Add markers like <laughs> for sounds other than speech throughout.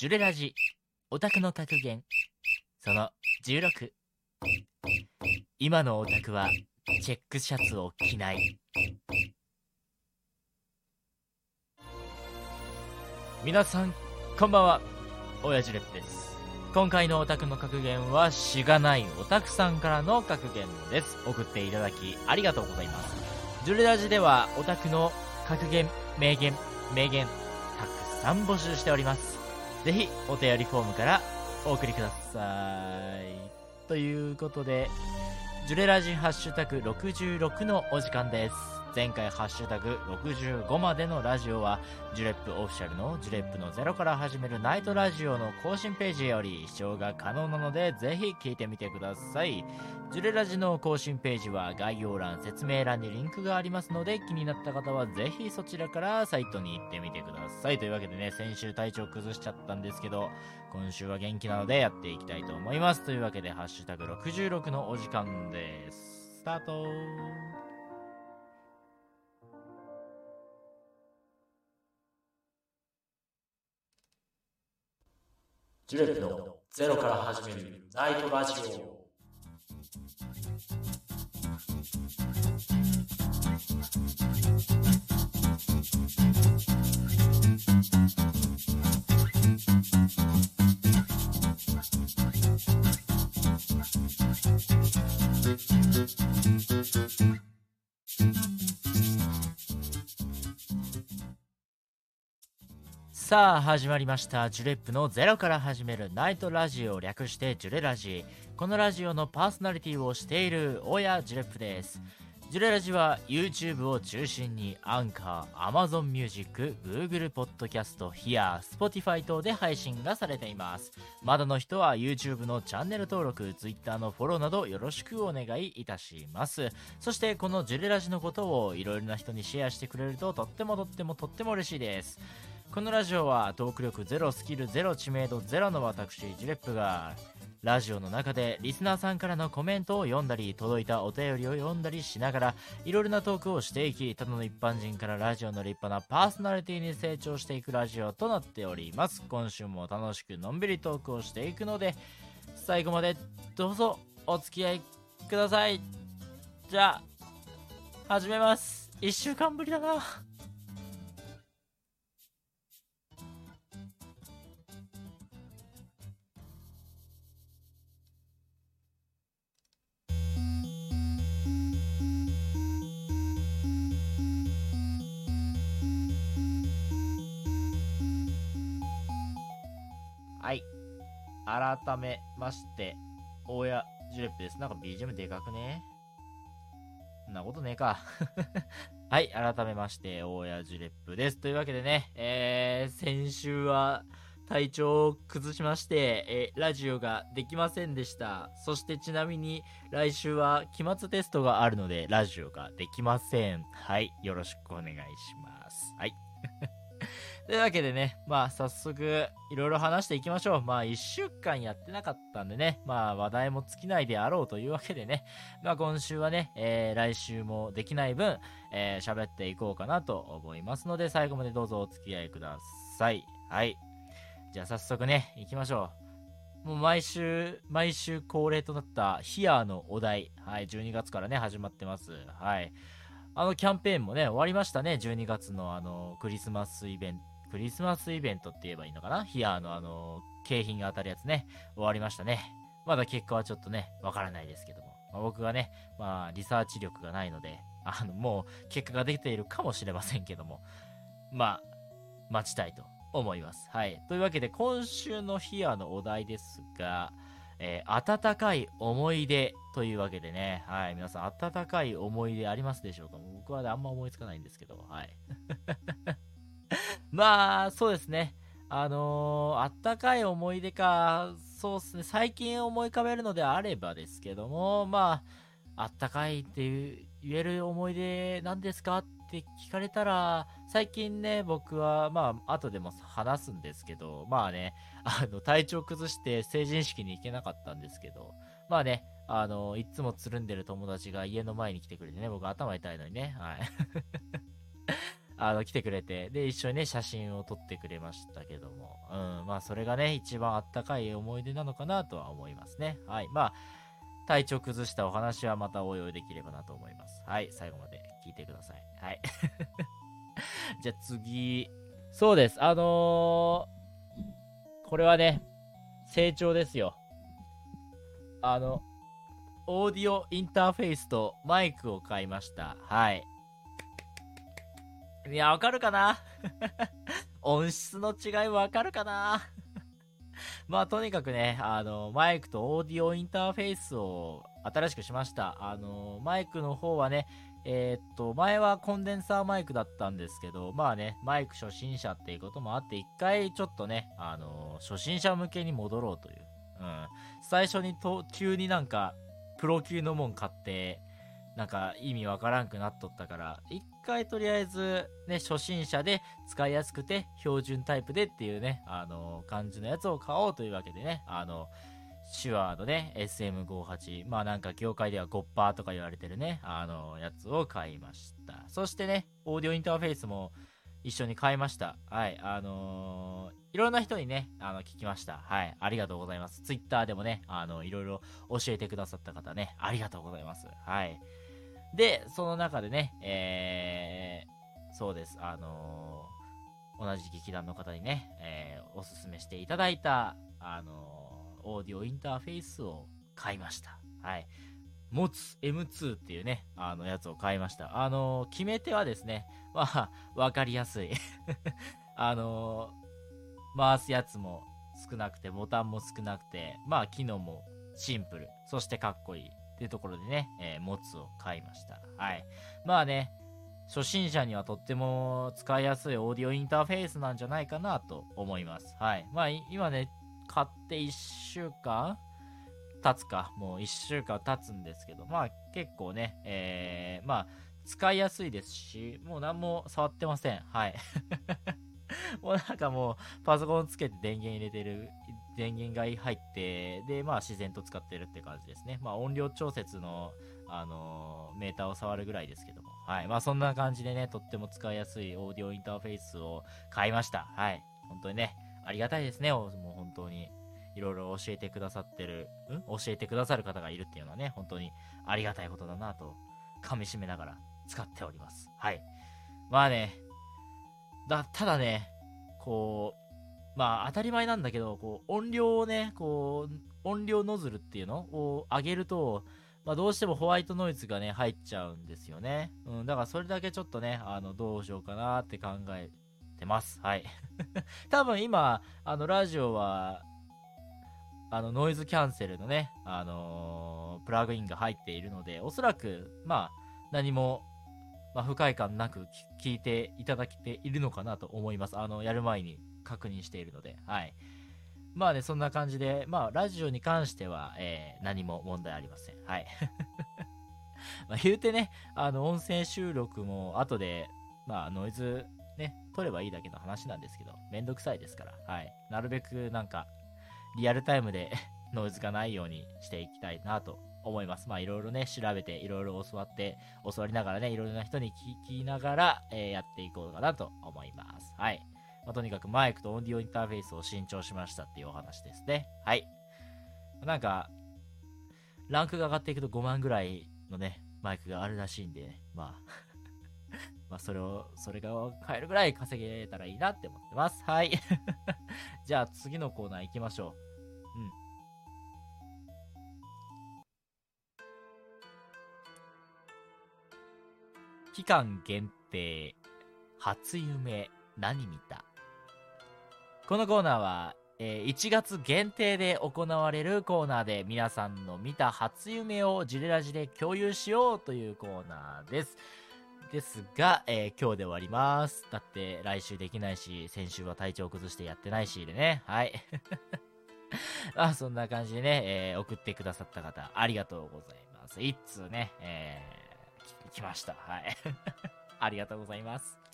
ジュレラジオタクの格言。その16今のオタクはチェックシャツを着ない。皆さんこんばんは。親父レップです。今回のオタクの格言はしがないオタクさんからの格言です。送っていただきありがとうございます。ジュレラジではオタクの格言名言名言たくさん募集しております。ぜひお便りフォームからお送りください。ということでジュレラジハッシュタグ66のお時間です。前回ハッシュタグ65までのラジオはジュレップオフィシャルのジュレップのゼロから始めるナイトラジオの更新ページより視聴が可能なのでぜひ聞いてみてください。ジュレラジの更新ページは概要欄説明欄にリンクがありますので気になった方はぜひそちらからサイトに行ってみてください。というわけでね先週体調崩しちゃったんですけど今週は元気なのでやっていきたいと思います。というわけでハッシュタグ66のお時間ですスタート。ジュレットのゼロから始めるナイトラジオ。さあ始まりました。ジュレップのゼロから始める。ナイトラジオを略してジュレラジこのラジオのパーソナリティをしている親ジュレップです。ジュレラジは YouTube を中心にアンカー、Amazon Music、Google Podcast、Here、Spotify 等で配信がされています。まだの人は YouTube のチャンネル登録、Twitter のフォローなどよろしくお願いいたします。そしてこのジュレラジのことをいろいろな人にシェアしてくれるととってもとってもとっても嬉しいです。このラジオはトーク力ゼロスキルゼロ知名度ゼロの私ジュレップがラジオの中でリスナーさんからのコメントを読んだり届いたお便りを読んだりしながらいろいろなトークをしていきただの一般人からラジオの立派なパーソナリティに成長していくラジオとなっております。今週も楽しくのんびりトークをしていくので最後までどうぞお付き合いください。じゃあ始めます。1週間ぶりだな。はい。改めまして、大家ジュレップです。なんか BGM でかくね？そんなことねえか。<laughs> はい。改めまして、大家ジュレップです。というわけでね、えー、先週は体調を崩しまして、えーラジオができませんでした。そしてちなみに来週は期末テストがあるので、ラジオができません。はい。よろしくお願いします。はい。というわけでね、まあ早速いろいろ話していきましょう。まあ1週間やってなかったんでね、まあ話題も尽きないであろうというわけでね、まあ今週はね、えー来週もできない分、えー喋っていこうかなと思いますので、最後までどうぞお付き合いください。はい。じゃあ早速ね、行きましょう。もう毎週、毎週恒例となったヒアのお題。はい、12月からね、始まってます。はい。あのキャンペーンもね、終わりましたね。12月のあの、クリスマスイベント。クリスマスイベントって言えばいいのかな？ヒアのあの、景品が当たるやつね、終わりましたね。まだ結果はちょっとね、わからないですけども。まあ僕がね、まあ、リサーチ力がないので、あの、もう結果が出ているかもしれませんけども。まあ、待ちたいと思います。はい。というわけで、今週のヒアのお題ですが、えー温かい思い出というわけでね、はい。皆さん、温かい思い出ありますでしょうか？僕はね、あんま思いつかないんですけど、はい。<laughs> まあ、そうですね。あのーあったかい思い出か、そうですね。最近思い浮かべるのであればですけども、まあ、あったかいっていう言える思い出なんですかって聞かれたら、最近ね、僕は、まあ、後でも話すんですけど、まあね、あの、体調崩して成人式に行けなかったんですけど、まあね、あの、いつもつるんでる友達が家の前に来てくれてね、僕頭痛いのにね、はい。あの、来てくれて、で、一緒にね、写真を撮ってくれましたけども、うん、まあ、それがね、一番あったかい思い出なのかなとは思いますね。はい。まあ、体調崩したお話はまた応用できればなと思います。はい。最後まで聞いてください。はい。<laughs> じゃあ次。そうです。あのー、これはね、成長ですよ。あの、オーディオインターフェースとマイクを買いました。はい。いや、わかるかな？<laughs> 音質の違いわかるかな？<laughs> まあ、とにかくね、あの、マイクとオーディオインターフェースを新しくしました。あの、マイクの方はね、えー、っと、前はコンデンサーマイクだったんですけど、まあね、マイク初心者っていうこともあって、一回ちょっとね、あの初心者向けに戻ろうという。うん。最初にと、急になんか、プロ級のもん買って、なんか意味わからんくなっとったから、一回とりあえずね、初心者で使いやすくて標準タイプでっていうね、あの感じのやつを買おうというわけでね、あの手話のね、SM58。まあなんか業界ではゴッパーとか言われてるね、あのやつを買いました。そしてね、オーディオインターフェースも一緒に買いました。はい。あのー、いろんな人にね、あの、聞きました。はい。ありがとうございます。ツイッターでもね、あの、いろいろ教えてくださった方ね、ありがとうございます。はい。で、その中でね、えー、そうです。あのー、同じ劇団の方にね、えー、おすすめしていただいた、あのー、オーディオインターフェースを買いました。はい。持つ M2 っていうね、あのやつを買いました。あの決め手はですね、まあ、わかりやすい <laughs> あの回すやつも少なくて、ボタンも少なくて、まあ、機能もシンプル、そしてかっこいい。っていうところでね、えー、モツを買いました。はい。まあね、初心者にはとっても使いやすいオーディオインターフェースなんじゃないかなと思います。はい。まあ今ね、買って1週間経つか、もう1週間経つんですけど、まあ結構ね、えー、まあ使いやすいですし、もう何も触ってません。はい。<laughs> もうなんかもうパソコンつけて電源入れてる電源が入って、で、まあ自然と使ってるって感じですね。まあ音量調節の、あのー、メーターを触るぐらいですけども。はい。まあそんな感じでね、とっても使いやすいオーディオインターフェースを買いました。はい。本当にね、ありがたいですね。もう本当に。いろいろ教えてくださってる、ん？教えてくださる方がいるっていうのはね、本当にありがたいことだなと、噛み締めながら使っております。はい。まあね、だ、ただね、こう、まあ当たり前なんだけど、こう音量をね、こう、音量ノズルっていうの？を上げると、まあ、どうしてもホワイトノイズがね、入っちゃうんですよね。うん、だからそれだけちょっとね、あの、どうしようかなって考えてます。はい。<laughs> 多分今、あの、ラジオは、あの、ノイズキャンセルのね、あのー、プラグインが入っているので、おそらく、まあ、何も、まあ、不快感なく聞いていただけているのかなと思います。あの、やる前に確認しているので、はい。まあね、そんな感じで、まあ、ラジオに関しては、えー、何も問題ありません。はい。<laughs> まあ、言うてね、あの、音声収録も後で、まあ、ノイズね、取ればいいだけの話なんですけど、めんどくさいですから、はい。なるべくなんか、リアルタイムで <laughs> ノイズがないようにしていきたいなと思います。まあいろいろね、調べて、いろいろ教わって、教わりながらね、いろいろな人に聞きながら、えー、やっていこうかなと思います。はい。まあ、とにかくマイクとオーディオインターフェースを新調しましたっていうお話ですね。はい。なんか、ランクが上がっていくと5万ぐらいのね、マイクがあるらしいんで、ね、まあ <laughs> まあ、それを、それが買えるぐらい稼げたらいいなって思ってます。はい。<laughs> じゃあ次のコーナー行きましょう。うん。期間限定、初夢、何見た？このコーナーは、えー、1月限定で行われるコーナーで皆さんの見た初夢をジレラジで共有しようというコーナーです。ですが、えー、今日で終わります。だって来週できないし、先週は体調崩してやってないしでね。はい。<laughs> あそんな感じでね、えー、送ってくださった方、ありがとうございます。一通ね、えー、来ました。はい。<laughs> ありがとうございます。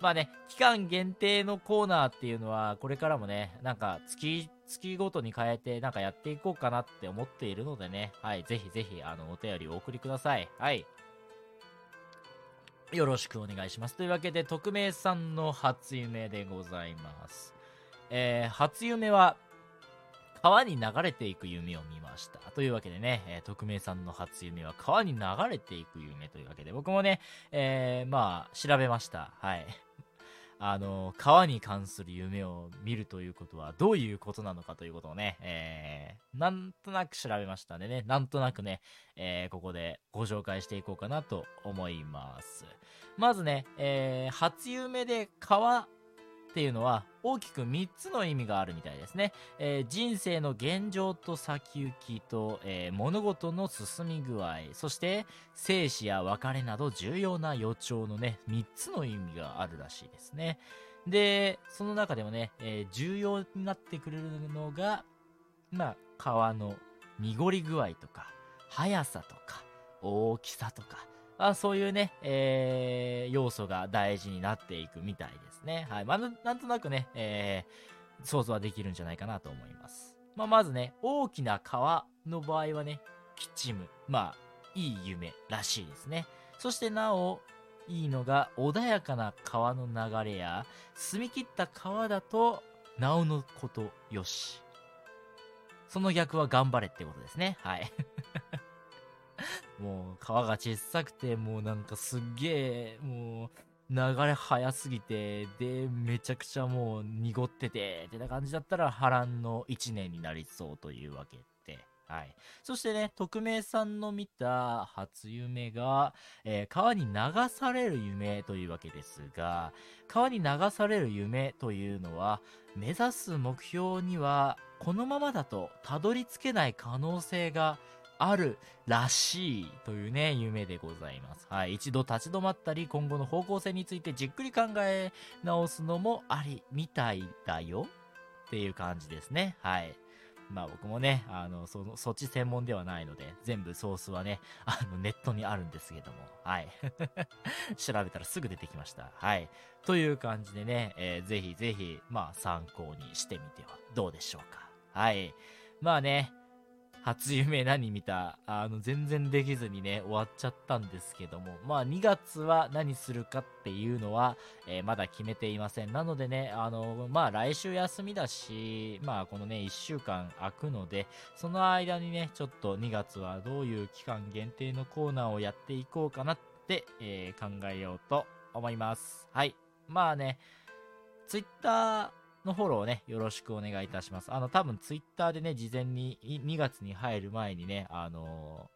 まあね、期間限定のコーナーっていうのは、これからもね、なんか月、月ごとに変えて、なんかやっていこうかなって思っているのでね、はい、ぜひぜひ、あの、お便りをお送りください。はい。よろしくお願いします。というわけで、匿名さんの初夢でございます。えー、初夢は、川に流れていく夢を見ました。というわけでね、えー、匿名さんの初夢は川に流れていく夢というわけで、僕もね、えー、まあ、調べました。はい。あの、川に関する夢を見るということはどういうことなのかということをね、えー、なんとなく調べましたんでね、なんとなくね、えー、ここでご紹介していこうかなと思います。まずね、えー、初夢で川っていうのは大きく3つの意味があるみたいですね。えー、人生の現状と先行きと、えー、物事の進み具合、そして生死や別れなど重要な予兆のね、3つの意味があるらしいですね。で、その中でもね、えー、重要になってくれるのが、まあ、川の濁り具合とか、速さとか、大きさとか、あそういうね、えー、要素が大事になっていくみたいですね。はい。まあ、なんとなくね、えー、想像はできるんじゃないかなと思います。まあ、まずね、大きな川の場合はね、きちむ。まあ、いい夢らしいですね。そしてなお、いいのが、穏やかな川の流れや、澄み切った川だと、なおのことよし。その逆は頑張れってことですね。はい。<laughs> もう川が小さくて、もうなんかすっげえ、もう流れ早すぎて、で、めちゃくちゃもう濁ってて、ってな感じだったら波乱の1年になりそうというわけで。はい。そしてね、匿名さんの見た初夢が、えー、川に流される夢というわけですが、川に流される夢というのは、目指す目標には、このままだとたどり着けない可能性があるらしいというね、夢でございます。はい。一度立ち止まったり、今後の方向性についてじっくり考え直すのもありみたいだよっていう感じですね。はい。まあ僕もね、あの、その、そっち専門ではないので、全部ソースはね、<laughs> あの、ネットにあるんですけども、はい。<laughs> 調べたらすぐ出てきました。はい。という感じでね、えー、ぜひぜひ、まあ参考にしてみてはどうでしょうか。はい。まあね、初夢何見た？あの、全然できずにね、終わっちゃったんですけども、まあ2月は何するかっていうのは、えー、まだ決めていません。なのでね、あの、まあ来週休みだし、まあこのね、1週間空くので、その間にね、ちょっと2月はどういう期間限定のコーナーをやっていこうかなって、えー、考えようと思います。はい。まあね、ツイッター、のフォローね、よろしくお願いいたします。あの、多分ツイッターでね、事前に2月に入る前にね、あの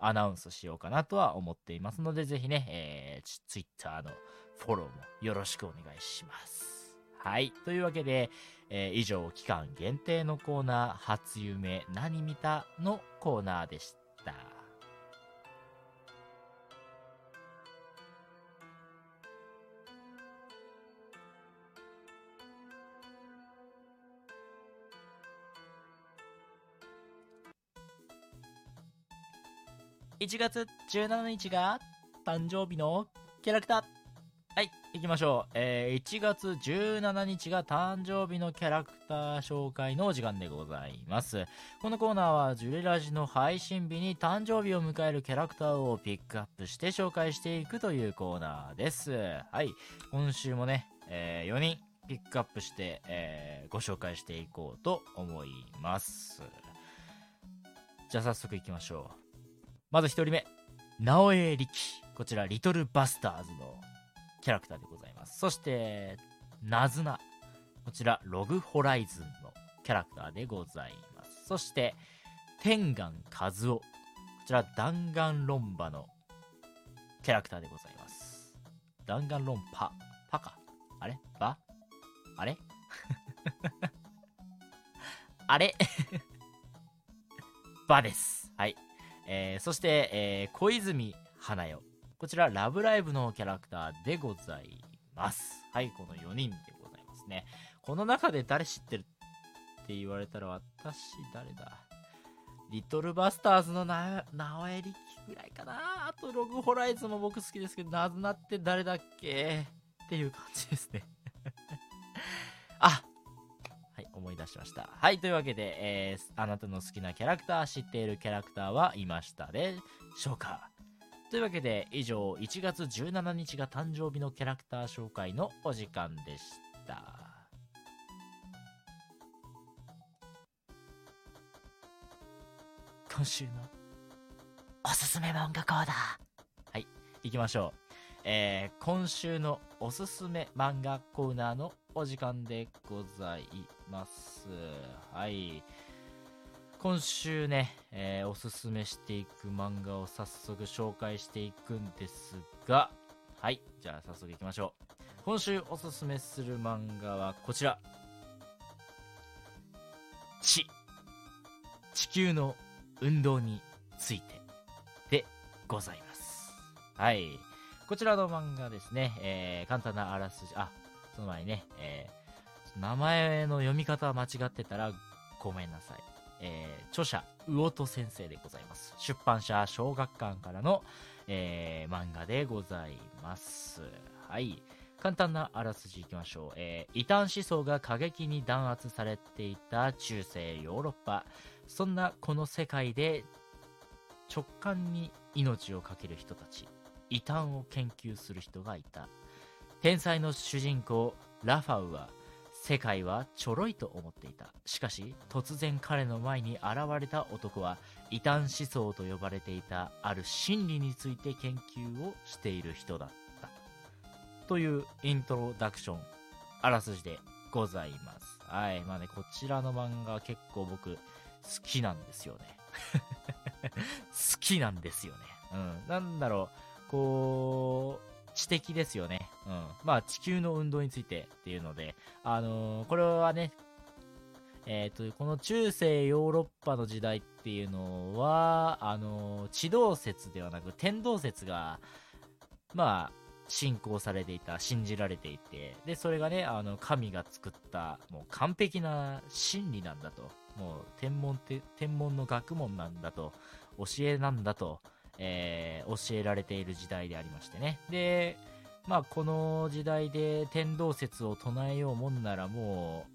ー、アナウンスしようかなとは思っていますので、ぜひね、えー、ツイッターのフォローもよろしくお願いします。はい。というわけで、えー、以上、期間限定のコーナー、初夢何見たのコーナーでした。1月17日が誕生日のキャラクター。はい、行きましょう。えー、1月17日が誕生日のキャラクター紹介のお時間でございます。このコーナーはジュレラジの配信日に誕生日を迎えるキャラクターをピックアップして紹介していくというコーナーです。はい、今週もね、えー、4人ピックアップして、えー、ご紹介していこうと思います。じゃあ早速行きましょう。まず1人目、直江力。こちら、リトルバスターズのキャラクターでございます。そして、ナズナ。こちら、ログホライズンのキャラクターでございます。そして、天眼和夫。こちら、弾丸論破のキャラクターでございます。弾丸論破。パかあれ？バ？あれ？<laughs> あれ？<laughs> バです。はい。えー、そして、えー、小泉花代。こちら、ラブライブのキャラクターでございます。はい、この4人でございますね。この中で誰知ってるって言われたら、私、誰だ？リトルバスターズのな、直江力ぐらいかなあと、ログホライズも僕好きですけど、なずなって誰だっけ？っていう感じですね <laughs> あ、思い出しました。はい、というわけで、えー、あなたの好きなキャラクター、知っているキャラクターはいましたでしょうか？というわけで、以上、1月17日が誕生日のキャラクター紹介のお時間でした。今週のおすすめ漫画コーナー。はい、行きましょう。えー、今週のおすすめ漫画コーナーのお時間でございます。はい。今週ね、えーおすすめしていく漫画を早速紹介していくんですが、はい、じゃあ早速行きましょう。今週おすすめする漫画はこちら。地。地球の運動についてでございます。はい。こちらの漫画ですね、えー簡単なあらすじ、あ、その前にね、えー名前の読み方間違ってたらごめんなさい。えー著者、魚戸先生でございます。出版社、小学館からの、えー漫画でございます。はい。簡単なあらすじいきましょう。えー異端思想が過激に弾圧されていた中世ヨーロッパ。そんなこの世界で直感に命を懸ける人たち。異端を研究する人がいた。天才の主人公、ラファウは世界はちょろいと思っていた。しかし、突然彼の前に現れた男は、異端思想と呼ばれていたある真理について研究をしている人だった。というイントロダクション、あらすじでございます。はい。まあね、こちらの漫画結構僕、好きなんですよね。<laughs> 好きなんですよね。うん。なんだろう、こう、知的ですよね。うん。まあ、地球の運動についてっていうので、あのーこれはね、えっ、と、この中世ヨーロッパの時代っていうのは、あのー地動説ではなく天動説が、まあ、信仰されていた、信じられていて、で、それがね、あの、神が作った、もう完璧な真理なんだと、もう天文って、天文の学問なんだと、教えなんだと、えー教えられている時代でありましてね。で、まあ、この時代で天動説を唱えようもんならも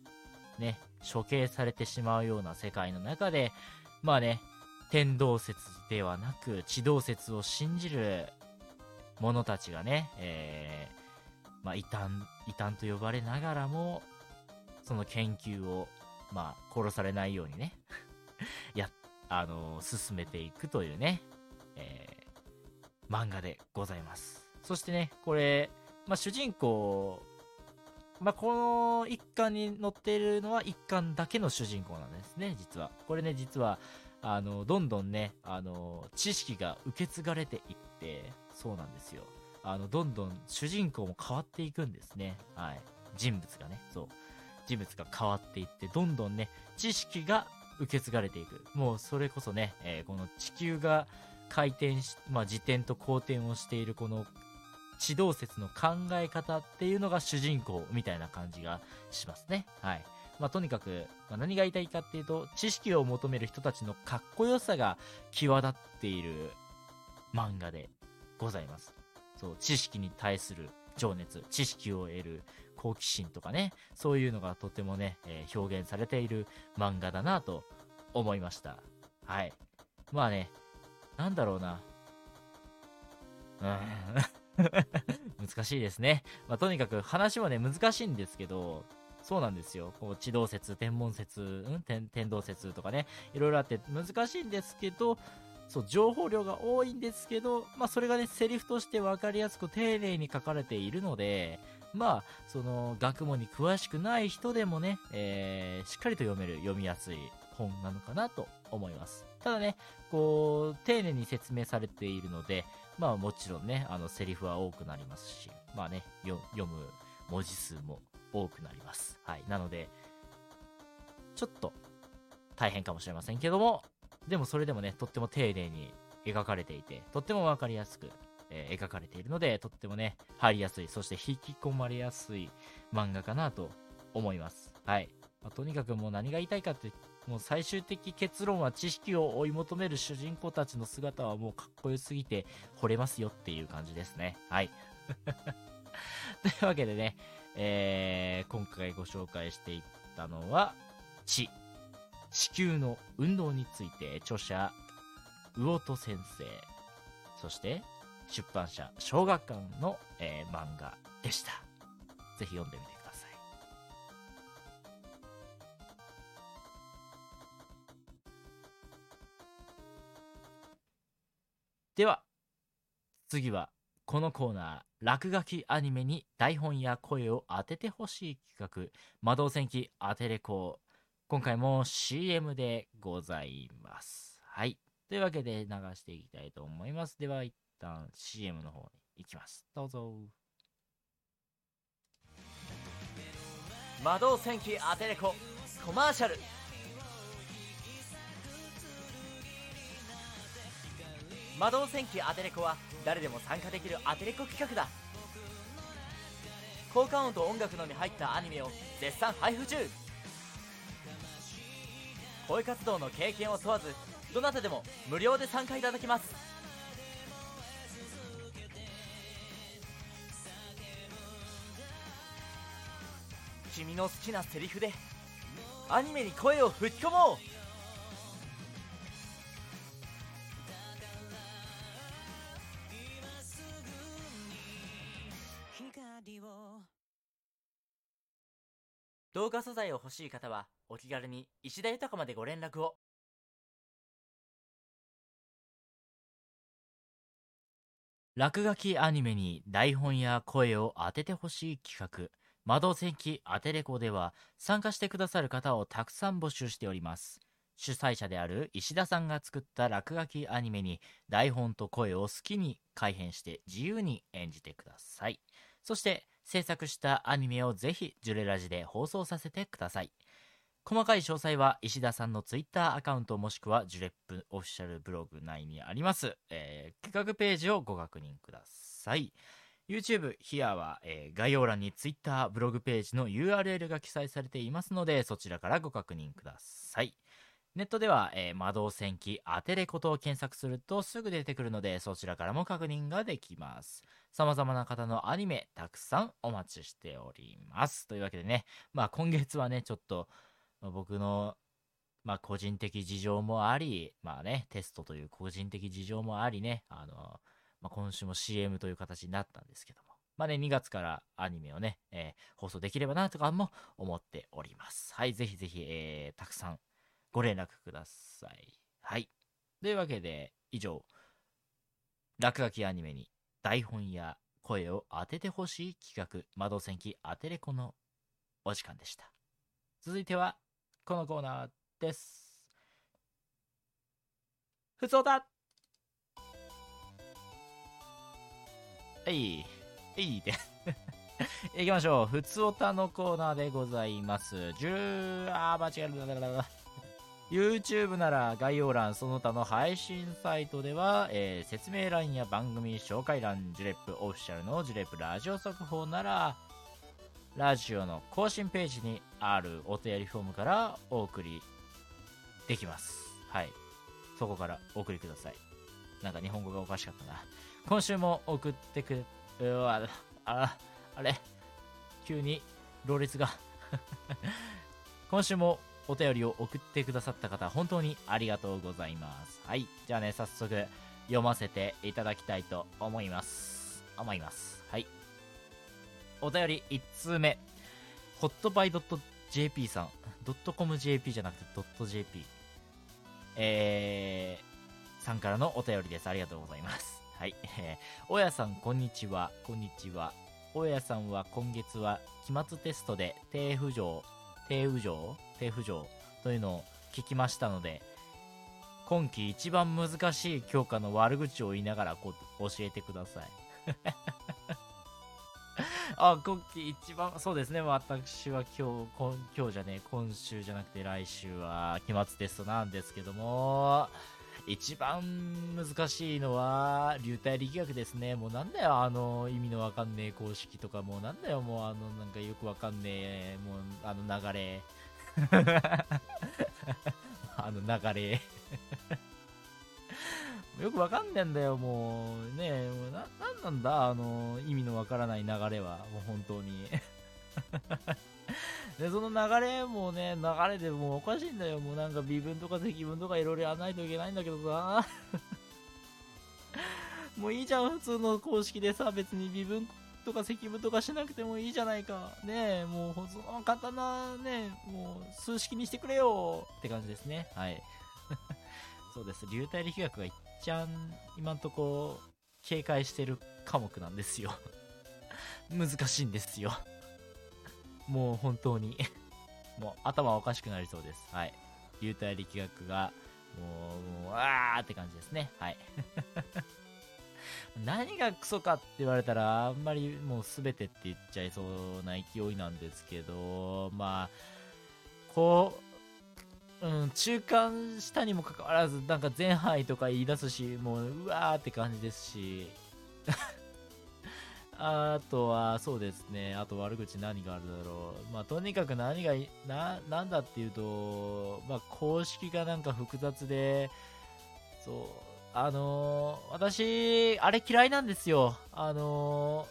う、ね、処刑されてしまうような世界の中で、まあね、天動説ではなく地動説を信じる者たちがね、えーまあ、異端、異端と呼ばれながらも、その研究を、まあ、殺されないようにね、<laughs> や、あの進めていくというね、えー漫画でございます。そしてね、これ、まあ、主人公、まあ、この一巻に載っているのは一巻だけの主人公なんですね、実は。これね、実は、あの、どんどんね、あの、知識が受け継がれていって、そうなんですよ。あの、どんどん主人公も変わっていくんですね。はい。人物がね、そう。人物が変わっていって、どんどんね、知識が受け継がれていく。もう、それこそね、えーこの地球が回転し、まあ、自転と公転をしているこの地動説の考え方っていうのが主人公みたいな感じがしますね。はい。まあ、とにかく、まあ、何が言いたいかっていうと、知識を求める人たちのかっこよさが際立っている漫画でございます。そう、知識に対する情熱、知識を得る好奇心とかね、そういうのがとてもね、えー表現されている漫画だなと思いました。はい。まあね、なんだろうな。うん。<laughs> 難しいですね。まあ、とにかく話はね、難しいんですけど、そうなんですよ。こう、地動説、天文説、うん？天、天動説とかね、いろいろあって難しいんですけど、そう、情報量が多いんですけど、まあ、それがね、セリフとして分かりやすく丁寧に書かれているので、まあ、その、学問に詳しくない人でもね、えーしっかりと読める、読みやすい本なのかなと思います。ただね、こう、丁寧に説明されているので、まあもちろんね、あの、セリフは多くなりますし、まあね、読む文字数も多くなります。はい。なので、ちょっと大変かもしれませんけども、でもそれでもね、とっても丁寧に描かれていて、とってもわかりやすく、えー描かれているので、とってもね、入りやすい、そして引き込まれやすい漫画かなと思います。はい。まあとにかくもう何が言いたいかって、もう最終的結論は知識を追い求める主人公たちの姿はもうかっこよすぎて惚れますよっていう感じですね。はい。<laughs> というわけでね、えー今回ご紹介していったのは、地、地球の運動について著者、魚戸先生、そして、出版社小学館の、えー漫画でしたぜひ読んでみてでは次はこのコーナー落書きアニメに台本や声を当ててほしい企画。魔導戦記アテレコ今回も CM でございます。はい。というわけで流していきたいと思います。では一旦 CM の方に行きます。どうぞ。魔導戦記アテレココマーシャル。魔導戦記アテレコは誰でも参加できるアテレコ企画だ。効果音と音楽のみ入ったアニメを絶賛配布中。声活動の経験を問わずどなたでも無料で参加いただけます。君の好きなセリフでアニメに声を吹き込もう。動画素材を欲しい方はお気軽に石田豊までご連絡を。落書きアニメに台本や声を当ててほしい企画。魔導戦記アテレコでは参加してくださる方をたくさん募集しております。主催者である石田さんが作った落書きアニメに台本と声を好きに改変して自由に演じてください。そして制作したアニメをぜひジュレラジで放送させてください。細かい詳細は石田さんのツイッターアカウントもしくはジュレップオフィシャルブログ内にあります、えー企画ページをご確認ください。YouTube ヒアは、えー概要欄に Twitter ブログページの URL が記載されていますのでそちらからご確認ください。ネットでは、えー魔導戦記アテレコと検索するとすぐ出てくるのでそちらからも確認ができます。様々な方のアニメたくさんお待ちしております。というわけでねまあ今月はねちょっと僕のまあ個人的事情もありまあねテストという個人的事情もありねあのまあ、今週も CM という形になったんですけども、まあね、2月からアニメをね、えー放送できればなとかも思っております。はい、ぜひぜひ、えーたくさんご連絡ください。はい。というわけで、以上、落書きアニメに台本や声を当ててほしい企画、窓戦記アテレコのお時間でした。続いては、このコーナーです。ふつおたはい。いいで。<laughs> 行きましょう。ふつおたのコーナーでございます。10、あー、間違えた。YouTube なら概要欄その他の配信サイトでは、えー説明欄や番組紹介欄ジュレップオフィシャルのジュレップラジオ速報ならラジオの更新ページにあるお便りフォームからお送りできます。はい。そこからお送りください。なんか日本語がおかしかったな。今週も送ってくれうわああれ？急にろれつが。<laughs> 今週もお便りを送ってくださった方本当にありがとうございます。はい。じゃあね早速読ませていただきたいと思います。思います。はい。お便り1通目。ホットバイト。jp さん。ドットコム JP じゃなくてドット JP えー、さんからのお便りです。ありがとうございます。はい、えー、大家さんこんにちは。こんにちは。大家さんは今月は期末テストで低浮上。低浮上低浮上というのを聞きましたので今季一番難しい教科の悪口を言いながらこ教えてください。<laughs> あ今季一番そうですね。私は今日今今日じゃねえ今週じゃなくて来週は期末テストなんですけども。一番難しいのは流体力学ですね。もうなんだよあの意味のわかんねえ公式とかもうなんだよもうあのなんかよくわかんねえもうあの流れ。<laughs> あの流れ。よくわかんねえんだよもう。ねえもうななんなんだあの意味のわからない流れは。もう本当に。でその流れもね流れでもうおかしいんだよもうなんか微分とか積分とかいろいろやらないといけないんだけどさ <laughs> もういいじゃん、普通の公式でさ、別に微分とか積分とかしなくてもいいじゃないか。ねえ、もう、その簡単なね、もう数式にしてくれよって感じですね。はい。<laughs> そうです。流体力学が一番今んとこ警戒してる科目なんですよ <laughs> 難しいんですよもう本当に <laughs> もう頭おかしくなりそうです。はい。流体力学が、もう、もう、あーって感じですね。はい。<laughs> 何がクソかって言われたら、あんまりもう全てって言っちゃいそうな勢いなんですけど、まあ、こう、うん、中間下にもかかわらず、なんか全範囲とか言い出すし、もう、うわーって感じですし、<laughs> あとは、そうですね。あと悪口何があるだろう。まあ、とにかく何が、な、なんだっていうと、まあ、公式がなんか複雑で、そう、あのー、私、あれ嫌いなんですよ。あの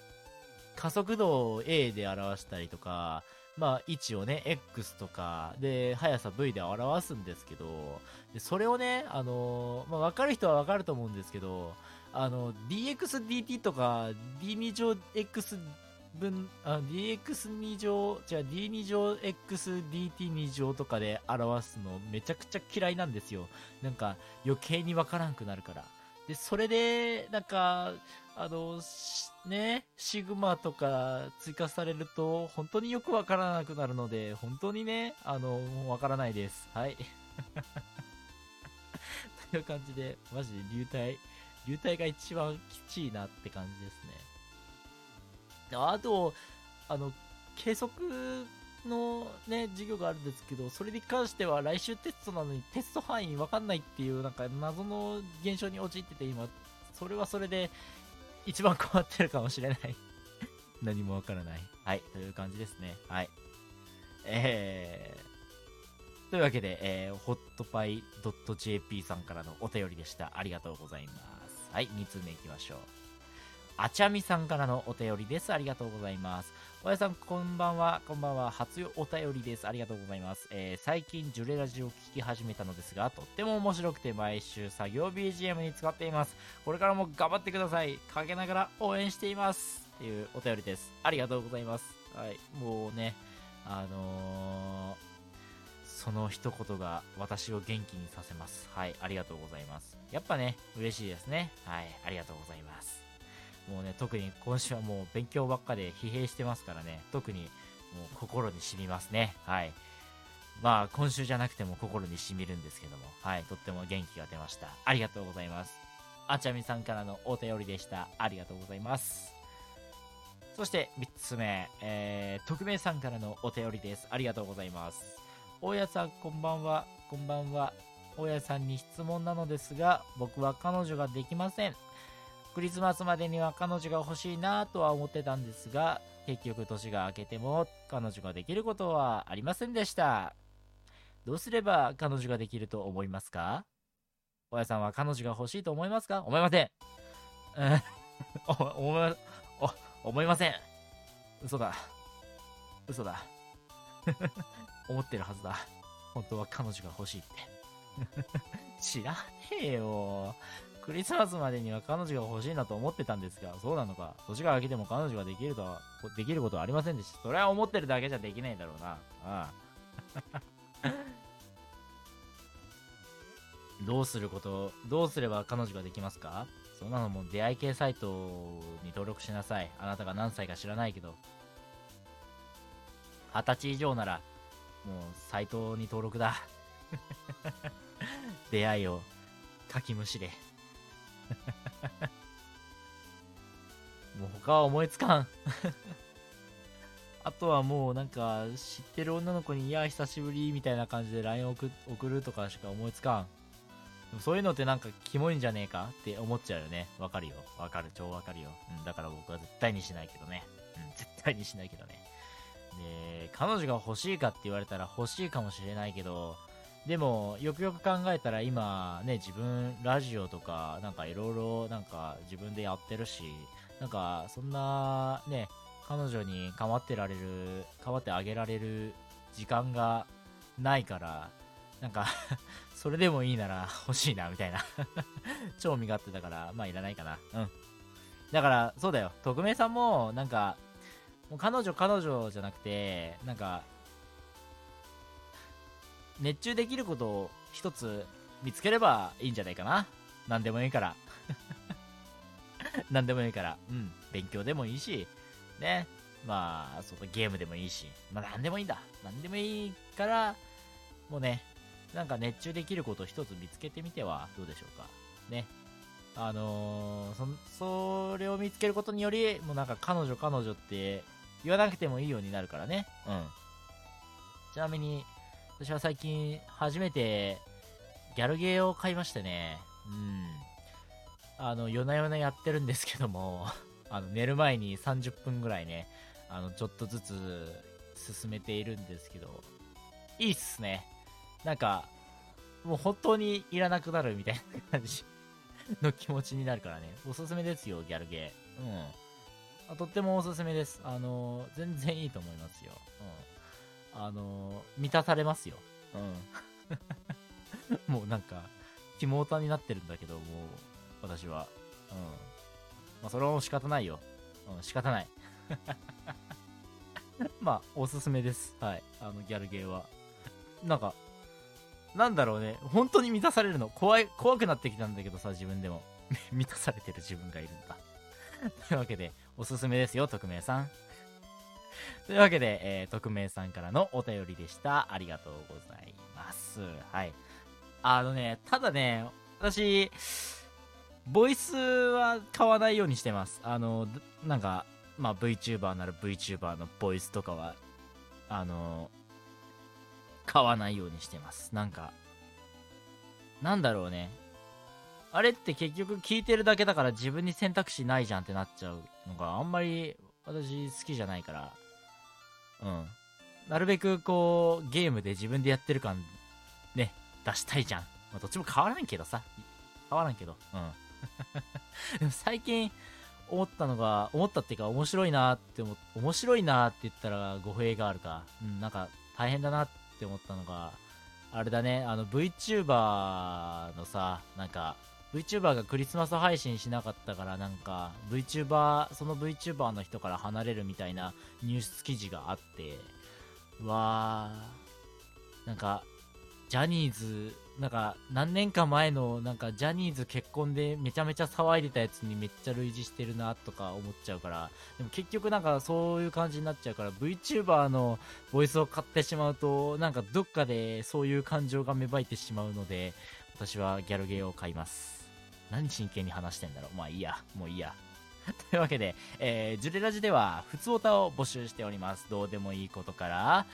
ー、加速度を A で表したりとか、まあ、位置をね、X とか、で、速さ V で表すんですけど、でそれをね、あのー、まあ、わかる人はわかると思うんですけど、あの、dxdt とか d2 乗 x 分、あ dx2 乗、じゃあ d2 乗 xdt2 乗とかで表すのめちゃくちゃ嫌いなんですよ。なんか余計にわからんくなるから。で、それで、なんか、あの、ね、シグマとか追加されると、本当によくわからなくなるので、本当にね、あの、わからないです。はい。<laughs> という感じで、マジで流体、流体が一番きちいなって感じですね。あと、あの、計測のね、授業があるんですけど、それに関しては来週テストなのにテスト範囲わかんないっていう、なんか謎の現象に陥ってて今、それはそれで一番困ってるかもしれない <laughs> 何もわからない。はい、という感じですね。はい。えー、というわけで、えー、ホットパイ .jp さんからのお便りでした。ありがとうございます。はい、2通目いきましょう。あちゃみさんからのお便りです。ありがとうございます。おやさん、こんばんは。こんばんは。初お便りです。ありがとうございます。えー、最近、ジュレラジを聞き始めたのですが、とっても面白くて、毎週作業 BGM に使っています。これからも頑張ってください。かけながら応援しています。っていうお便りです。ありがとうございます。はい、もうね、あのーその一言が私を元気にさせます。はい、ありがとうございます。やっぱね、嬉しいですね。はい、ありがとうございます。もうね、特に今週はもう勉強ばっかで疲弊してますからね、特にもう心に染みますね。はい。まあ、今週じゃなくても心に染みるんですけども、はい、とっても元気が出ました。ありがとうございます。あちゃみさんからのお便りでした。ありがとうございます。そして3つ目、えー、匿名さんからのお便りです。ありがとうございます。大家さん、こんばんは。こんばんは。大家さんに質問なのですが、僕は彼女ができません。クリスマスまでには彼女が欲しいなとは思ってたんですが、結局年が明けても彼女ができることはありませんでした。どうすれば彼女ができると思いますか？大家さんは彼女が欲しいと思いますか？思いません。うん、思い、思いません。嘘だ。嘘だ。<laughs> 思ってるはずだ。本当は彼女が欲しいって。<laughs> 知らねえよ。クリスマスまでには彼女が欲しいなと思ってたんですが、そうなのか。年が明けても彼女ができるとは、できることはありませんでした。それは思ってるだけじゃできないだろうな。ああ。<laughs> どうすること、どうすれば彼女ができますか？そんなのも出会い系サイトに登録しなさい。あなたが何歳か知らないけど。二十歳以上なら、もうサイトに登録だ。<laughs> 出会いをかきむしれ。<laughs> もう他は思いつかん。<laughs> あとはもうなんか知ってる女の子に、いや、久しぶりみたいな感じで LINE 送送るとかしか思いつかん。でもそういうのってなんかキモいんじゃねえか？って思っちゃうよね。わかるよ。わかる。超わかるよ。うん、だから僕は絶対にしないけどね。うん、絶対にしないけどね。で、彼女が欲しいかって言われたら欲しいかもしれないけど、でも、よくよく考えたら今ね、自分、ラジオとか、なんかいろいろ、なんか自分でやってるし、なんか、そんな、ね、彼女に構ってられる、構ってあげられる時間がないから、なんか <laughs> それでもいいなら <laughs> 欲しいな、みたいな <laughs> 超身勝手だから、まあいらないかな。うん。だから、そうだよ。匿名さんも、なんか、もう彼女彼女じゃなくて、なんか、熱中できることを一つ見つければいいんじゃないかな。何でもいいから。<laughs> 何でもいいから。うん。勉強でもいいし、ね。まあ、そう、ゲームでもいいし。まあ、何でもいいんだ。何でもいいから、もうね、なんか熱中できることを一つ見つけてみてはどうでしょうか。ね。あのーそ、それを見つけることにより、もうなんか彼女彼女って言わなくてもいいようになるからね。うん。ちなみに、私は最近初めてギャルゲーを買いましてね。うん。あの、夜な夜なやってるんですけども、<laughs> あの、寝る前に30分ぐらいね、あの、ちょっとずつ進めているんですけど、いいっすね。なんか、もう本当にいらなくなるみたいな感じの気持ちになるからね。おすすめですよ、ギャルゲー。うん。あとってもおすすめです。あの全然いいと思いますよ。うん。あの満たされますよ。うん。<laughs> もうなんか、キモータになってるんだけど、もう、私は。うん。まあ、それはもう仕方ないよ。うん、仕方ない。<laughs> まあ、おすすめです。はい。あの、ギャルゲーは。なんか、なんだろうね。本当に満たされるの。怖い、怖くなってきたんだけどさ、自分でも。<laughs> 満たされてる自分がいるんだ。というわけで、おすすめですよ、匿名さん。<laughs> というわけで、えー、匿名さんからのお便りでした。ありがとうございます。はい。あのね、ただね、私、ボイスは買わないようにしてます。あの、なんか、まあ VTuber なら VTuber のボイスとかは、あの、買わないようにしてます。なんか、なんだろうね。あれって結局聞いてるだけだから自分に選択肢ないじゃんってなっちゃうのがあんまり私好きじゃないから。うん。なるべくこう、ゲームで自分でやってる感、ね、出したいじゃん。まあ、どっちも変わらんけどさ。変わらんけど。うん。でも最近思ったのが、思ったっていうか面白いなって思、面白いなって言ったら語弊があるか。うん、なんか大変だなって思ったのが、あれだね、あの VTuber のさ、なんか、VTuber がクリスマス配信しなかったからなんか VTuber その VTuber の人から離れるみたいなニュース記事があってわー。なんかジャニーズなんか何年か前のなんかジャニーズ結婚でめちゃめちゃ騒いでたやつにめっちゃ類似してるなとか思っちゃうからでも結局なんかそういう感じになっちゃうから VTuber のボイスを買ってしまうとなんかどっかでそういう感情が芽生えてしまうので私はギャルゲーを買います。何真剣に話してんだろうまあいいやもういいや <laughs> というわけで、えー、ジュレラジでは、ふつおたを募集しております。どうでもいいことから、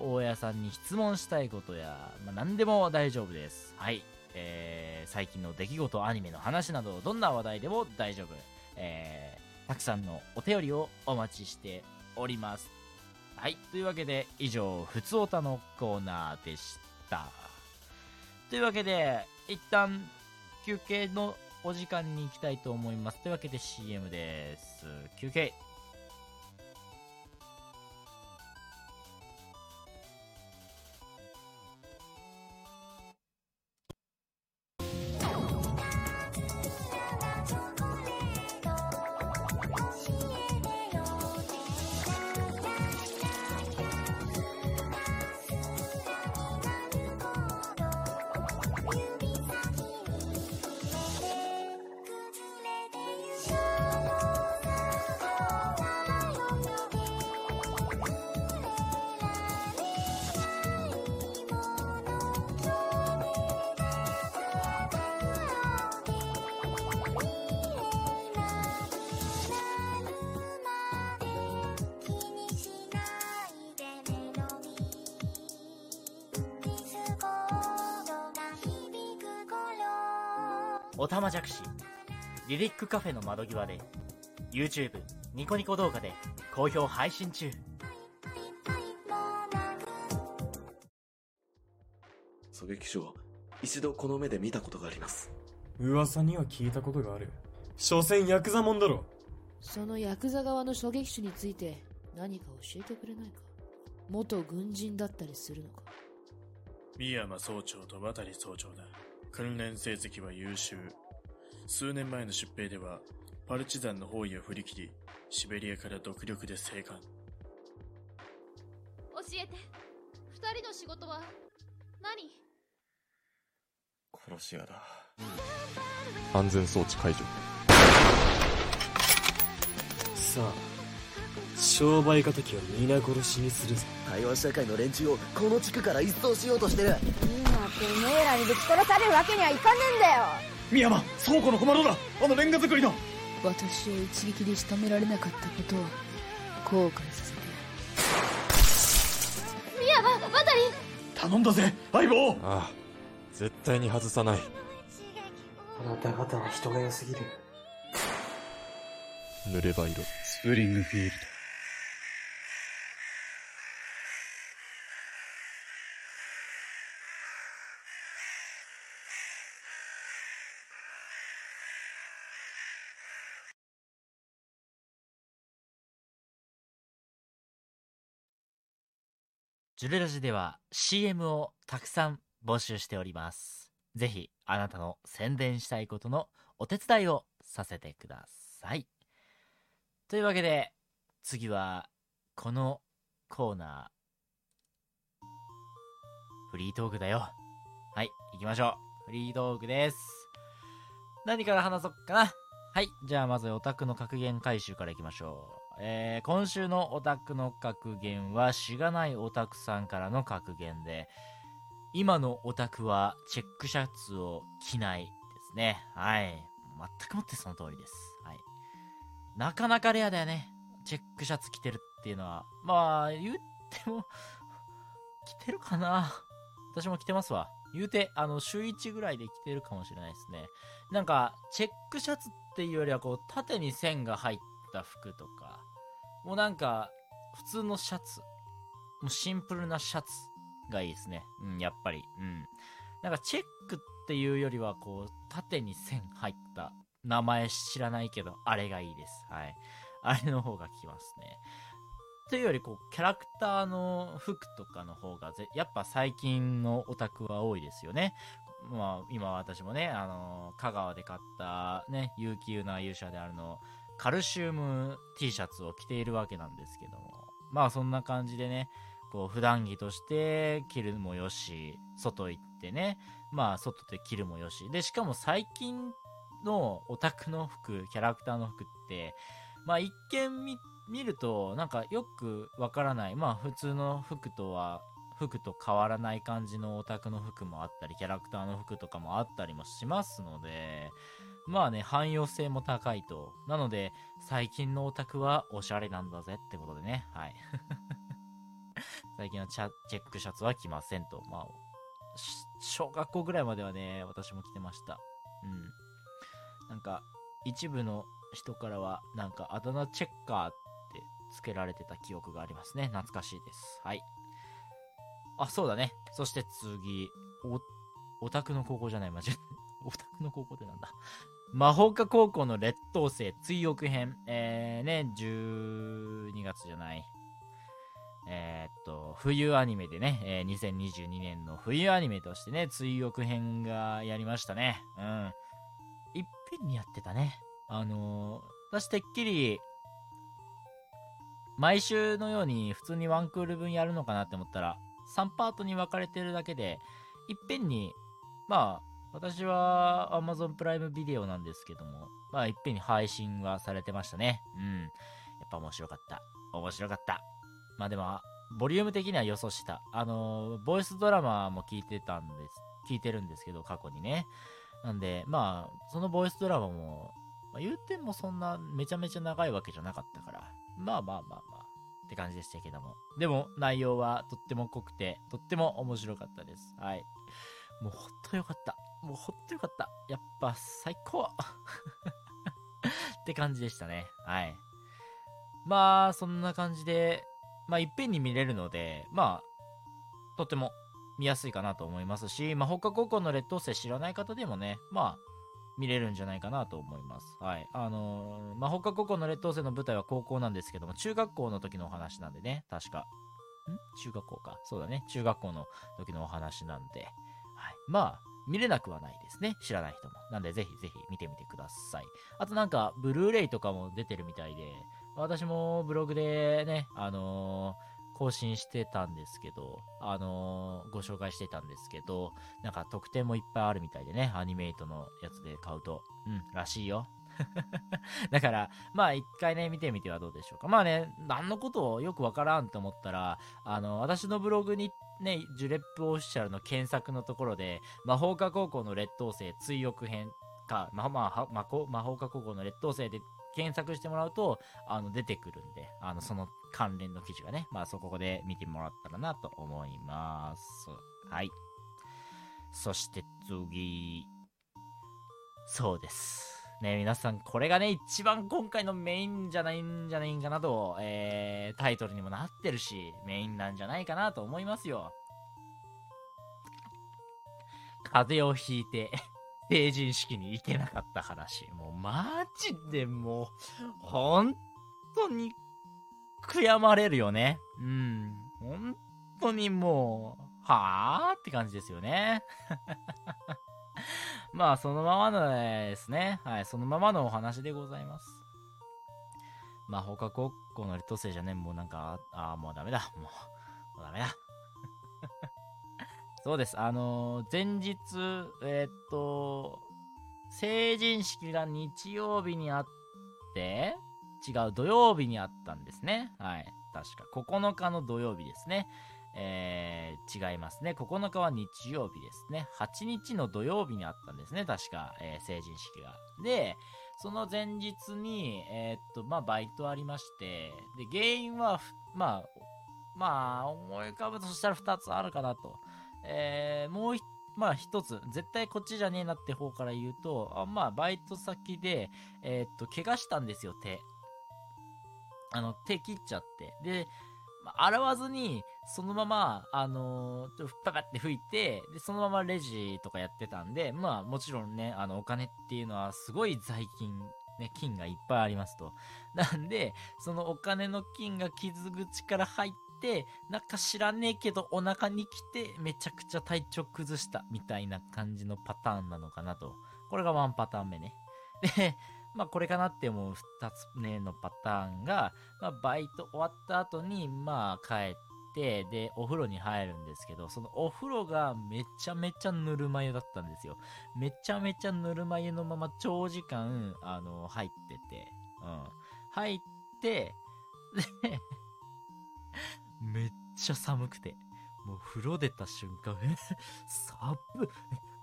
大家さんに質問したいことや、まあ、何でも大丈夫です。はい。えー、最近の出来事、アニメの話など、どんな話題でも大丈夫。えー、たくさんのお便りをお待ちしております。はい。というわけで、以上、ふつおたのコーナーでした。というわけで、一旦、休憩のお時間に行きたいと思います。というわけで CM です。休憩。おたまじゃくし、リリックカフェの窓際で、YouTube、ニコニコ動画で好評配信中。狙撃手を一度この目で見たことがあります。噂には聞いたことがある。所詮ヤクザもんだろ。そのヤクザ側の狙撃手について何か教えてくれないか？元軍人だったりするのか？三山総長と渡総長だ。訓練成績は優秀。数年前の出兵では、パルチザンの包囲を振り切り、シベリアから独力で生還。教えて二人の仕事は何？殺し屋だ。安全装置解除。さあ、商売敵は皆殺しにするぞ。台湾社会の連中をこの地区から一掃しようとしてる今てめえらにぶち殺されるわけにはいかねえんだよ深山倉庫の小窓だあのレンガ作りの私を一撃で仕留められなかったことを後悔させてミヤバ渡り頼んだぜ相棒ああ、絶対に外さない。あなた方は人が良すぎる。濡れば色。スプリングフィールド。ジュレラジでは CM をたくさん募集しております。ぜひ、あなたの宣伝したいことのお手伝いをさせてください。というわけで、次は、このコーナー。フリートークだよ。はい、行きましょう。フリートークです。何から話そっかな。はい、じゃあまずオタクの格言回収からいきましょう。えー今週のオタクの格言は、しがないオタクさんからの格言で、今のオタクはチェックシャツを着ないですね。はい。全くもってその通りです。はい。なかなかレアだよね。チェックシャツ着てるっていうのは。まあ、言っても、<laughs> 着てるかな私も着てますわ。言うて、あの、週1ぐらいで着てるかもしれないですね。なんか、チェックシャツっていうよりは、こう、縦に線が入った服とか、もうなんか、普通のシャツ。もうシンプルなシャツがいいですね。うん、やっぱり。うん。なんかチェックっていうよりは、こう、縦に線入った名前知らないけど、あれがいいです。はい。あれの方がきますね。というより、こう、キャラクターの服とかの方がぜ、やっぱ最近のオタクは多いですよね。まあ、今私もね、あの香川で買ったね、有機有な勇者であるの、カルシウム T シャツを着ているわけなんですけども。まあそんな感じでね、こう普段着として着るもよし、外行ってね、まあ外で着るもよし。で、しかも最近のオタクの服、キャラクターの服って、まあ一見見るとなんかよくわからない。まあ普通の服とは、服と変わらない感じのオタクの服もあったり、キャラクターの服とかもあったりもしますので、まあね、汎用性も高いと。なので、最近のオタクはおしゃれなんだぜってことでね。はい。<laughs> 最近のチェックシャツは着ませんと。まあ、小学校ぐらいまではね、私も着てました。うん。なんか、一部の人からは、なんか、あだ名チェッカーって付けられてた記憶がありますね。懐かしいです。はい。あ、そうだね。そして次、お、オタクの高校じゃない、間違えた。<laughs> オタクの高校ってなんだ？魔法科高校の劣等生追憶編。えー、ね、12月じゃない。えーっと、冬アニメでね、えー2022年の冬アニメとしてね、追憶編がやりましたね。うん。いっぺんにやってたね。あのー私てっきり、毎週のように普通にワンクール分やるのかなって思ったら、3パートに分かれてるだけで、いっぺんに、まあ、私は Amazon プライムビデオなんですけども、まあ、いっぺんに配信はされてましたね。うん。やっぱ面白かった。面白かった。まあでも、ボリューム的には予想した。あの、ボイスドラマも聞いてたんです。聞いてるんですけど、過去にね。なんで、まあ、そのボイスドラマも、まあ、言うてもそんなめちゃめちゃ長いわけじゃなかったから、まあまあまあまあ、って感じでしたけども。でも、内容はとっても濃くて、とっても面白かったです。はい。もうほんとよかった。もうほんとよかった。やっぱ最高 <laughs> って感じでしたね。はい。まあ、そんな感じで、まあ、いっぺんに見れるので、まあ、とっても見やすいかなと思いますし、まあ、他高校の劣等生知らない方でもね、まあ、見れるんじゃないかなと思います。はい。あのーまあ、他高校の劣等生の舞台は高校なんですけども、中学校の時のお話なんでね、確か。ん？中学校か。そうだね。中学校の時のお話なんで。まあ、見れなくはないですね。知らない人も。なんで、ぜひぜひ見てみてください。あとなんか、ブルーレイとかも出てるみたいで、私もブログでね、あのー更新してたんですけど、あのーご紹介してたんですけど、なんか特典もいっぱいあるみたいでね、アニメイトのやつで買うと。うん、らしいよ。<laughs> だから、まあ一回ね、見てみてはどうでしょうか。まあね、何のことをよくわからんと思ったら、あの、私のブログに行っね、ジュレップオフィシャルの検索のところで、魔法科高校の劣等生追憶編か、まあまあ、魔法魔法科高校の劣等生で検索してもらうと、あの、出てくるんで、あの、その関連の記事がね、まあそこで見てもらったらなと思います。はい。そして次。そうです。ね、皆さん、これがね、一番今回のメインじゃないんじゃないかなと、えー、タイトルにもなってるし、メインなんじゃないかなと思いますよ。風邪をひいて、<laughs> 成人式に行けなかった話。もう、マジでもう、本当に、悔やまれるよね。うん。本当にもう、はぁって感じですよね。まあ、そのままのですね。はい、そのままのお話でございます。まあ、放課高校の劣等生じゃね、もうなんか、ああ、もうダメだ。もう、もうダメだ。<laughs> そうです。あのー前日、えーっと、成人式が日曜日にあって、違う、土曜日にあったんですね。はい。確か。9日の土曜日ですね。えー、違いますね。9日は日曜日ですね。8日の土曜日にあったんですね。確か、えー成人式が。で、その前日に、えーっと、まあ、バイトありまして、で、原因は、まあ、まあ、思い浮かぶとしたら2つあるかなと。えー、もうひまあ一つ、絶対こっちじゃねえなって方から言うと、あまあバイト先で、えーっと、怪我したんですよ、手。あの、手切っちゃって。で、洗わずに、そのまま、あのーちょっとパパって吹いて、で、そのままレジとかやってたんで、まあもちろんね、あの、お金っていうのはすごい財金、ね、金がいっぱいありますと。<laughs> なんで、そのお金の金が傷口から入って、なんか知らねえけどお腹に来てめちゃくちゃ体調崩したみたいな感じのパターンなのかなと。これがワンパターン目ね。で、まあこれかなって思う二つ目のパターンが、まあバイト終わった後に、まあ帰って、で、お風呂に入るんですけど、そのお風呂がめちゃめちゃぬるま湯だったんですよ。めちゃめちゃぬるま湯のまま長時間、あの、入ってて、うん。入って、で、めっちゃ寒くて、もう風呂出た瞬間、え、寒っ、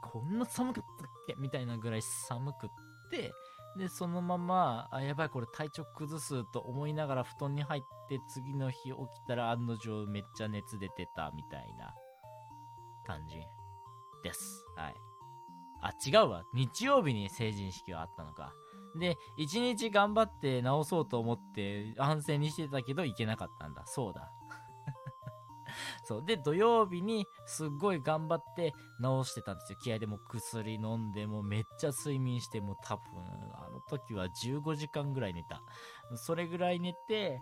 こんな寒かったっけ？みたいなぐらい寒くって、で、そのまま、あ、やばい、これ体調崩すと思いながら布団に入って、次の日起きたら案の定めっちゃ熱出てたみたいな感じです。はい。あ、違うわ。日曜日に成人式があったのか。で、一日頑張って直そうと思って安静にしてたけど行けなかったんだ。そうだ。<laughs> そう。で、土曜日にすっごい頑張って直してたんですよ。気合でも薬飲んで、もめっちゃ睡眠して、も多分、時は15時間ぐらい寝た。それぐらい寝て、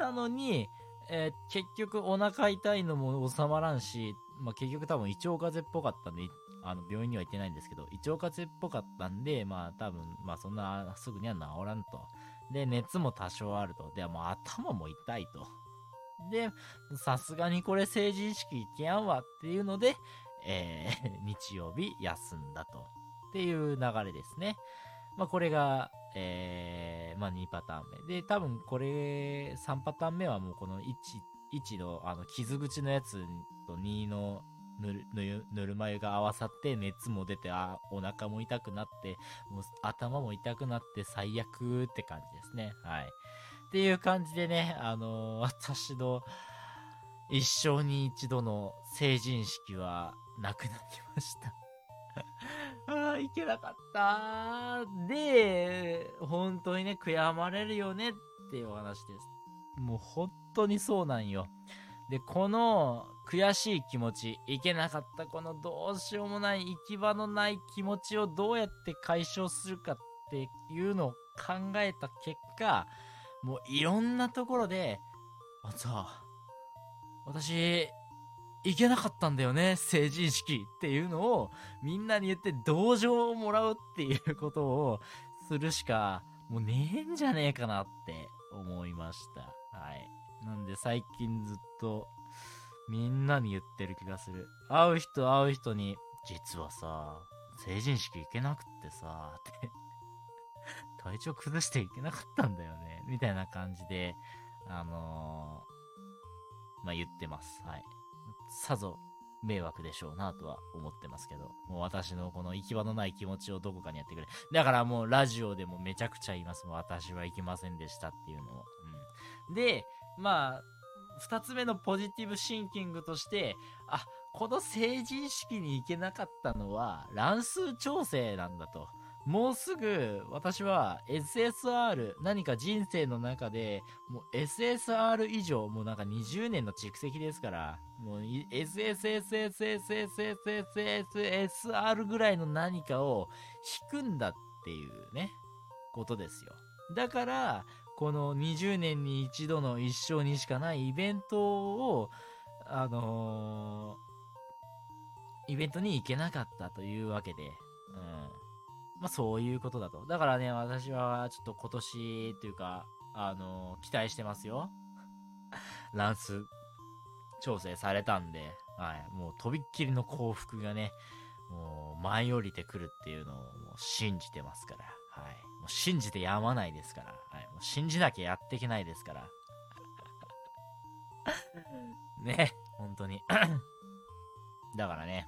たのに、えー結局お腹痛いのも収まらんし、まあ、結局多分胃腸風邪っぽかったんで、あの病院には行ってないんですけど、胃腸風邪っぽかったんで、まあ多分、まあそんなすぐには治らんと。で、熱も多少あると。で、もう頭も痛いと。で、さすがにこれ成人式行けやんわっていうので、えー <laughs> 日曜日休んだと。っていう流れですね。まあこれが、えーまあ2パターン目。で、多分これ3パターン目はもうこの1、1のあの傷口のやつと2のぬるぬるぬるま湯が合わさって熱も出て、あ、お腹も痛くなって、もう頭も痛くなって最悪って感じですね。はい。っていう感じでね、あのー私の一生に一度の成人式はなくなりました。ああ、いけなかった。で、本当にね、悔やまれるよねっていうお話です。もう本当にそうなんよ。で、この悔しい気持ち、いけなかったこのどうしようもない行き場のない気持ちをどうやって解消するかっていうのを考えた結果、もういろんなところで、あのさ、私、行けなかったんだよね、成人式っていうのをみんなに言って同情をもらうっていうことをするしかもうねえんじゃねえかなって思いました。はい。なんで最近ずっとみんなに言ってる気がする。会う人会う人に、実はさ、成人式行けなくってさ、って体調崩して行けなかったんだよね。みたいな感じで、あのー、まあ、言ってます。はい。さぞ迷惑でしょうなとは思ってますけど、もう私のこの行き場のない気持ちをどこかにやってくれ。だからもうラジオでもめちゃくちゃ言います。もう私は行きませんでしたっていうのを。うん、で、まあ、二つ目のポジティブシンキングとして、あ、この成人式に行けなかったのは乱数調整なんだと。もうすぐ私は SSR 何か人生の中でもう SSR 以上もうなんか20年の蓄積ですからもう SSSSSSSSSR ぐらいの何かを引くんだっていうねことですよだからこの20年に一度の一生にしかないイベントをあのー、イベントに行けなかったというわけでうんまあそういうことだと。だからね、私はちょっと今年というか、あのー、期待してますよ。<laughs> 乱数調整されたんで、はい。もうとびっきりの幸福がね、もう舞い降りてくるっていうのをもう信じてますから、はい。もう信じてやまないですから、はい。もう信じなきゃやっていけないですから。ね、本当に。<clears throat> だからね、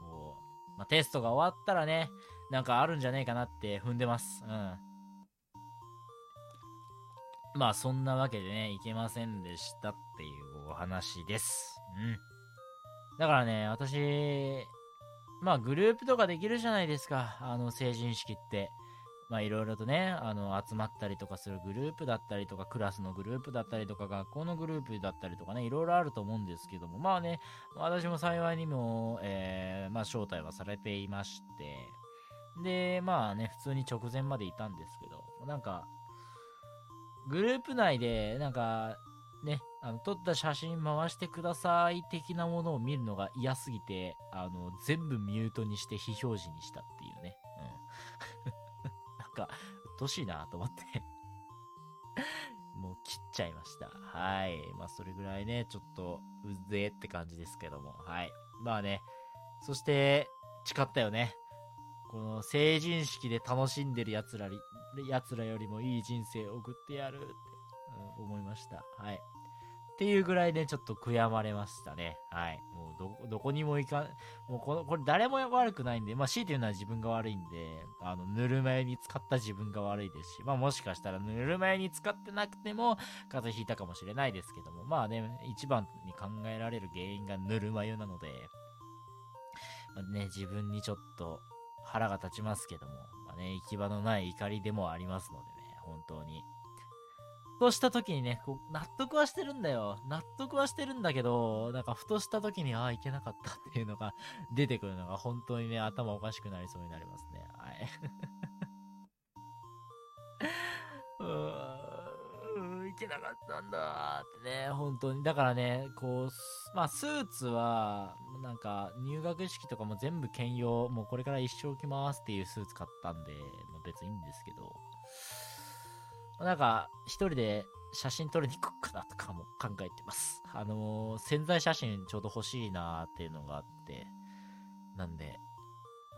こう、まあ、テストが終わったらね、なんかあるんじゃねえかなって踏んでます。うん。まあそんなわけでね、いけませんでしたっていうお話です。うん。だからね、私、まあグループとかできるじゃないですか。あの成人式って。まあいろいろとね、あの集まったりとかするグループだったりとか、クラスのグループだったりとか、学校のグループだったりとかね、いろいろあると思うんですけども、まあね、私も幸いにも、えー、まあ招待はされていまして、で、まあね、普通に直前までいたんですけど、なんか、グループ内で、なんか、ね、あの、撮った写真回してください的なものを見るのが嫌すぎて、あの、全部ミュートにして非表示にしたっていうね。うん。<laughs> なんか、うっとしいなと思ってもう切っちゃいました。はい。まあ、それぐらいね、ちょっと、うぜえって感じですけども。はい。まあね、そして、誓ったよね。この成人式で楽しんでる奴らり、奴らよりもいい人生を送ってやるって、うん、思いました。はい。っていうぐらいね、ちょっと悔やまれましたね。はい。もうど、どこにも行かん、もうこの、これ誰も悪くないんで、まあ強いて言うのは自分が悪いんで、あの、ぬるま湯に使った自分が悪いですし、まあもしかしたらぬるま湯に使ってなくても風邪ひいたかもしれないですけども、まあね、一番に考えられる原因がぬるま湯なので、まあね、自分にちょっと、腹が立ちますけども、まあね、行き場のない怒りでもありますのでね、本当に。ふとした時にね、こう納得はしてるんだよ。納得はしてるんだけど、なんかふとした時に、ああ、行けなかったっていうのが出てくるのが本当にね、頭おかしくなりそうになりますね。はい。<laughs> なかったんだってね、本当に。だからね、こう、まあ、スーツは、なんか、入学式とかも全部兼用、もうこれから一生着ますっていうスーツ買ったんで、まあ、別にいいんですけど、なんか、一人で写真撮りに行こっかなとかも考えてます。あのー潜在写真ちょうど欲しいなーっていうのがあって、なんで、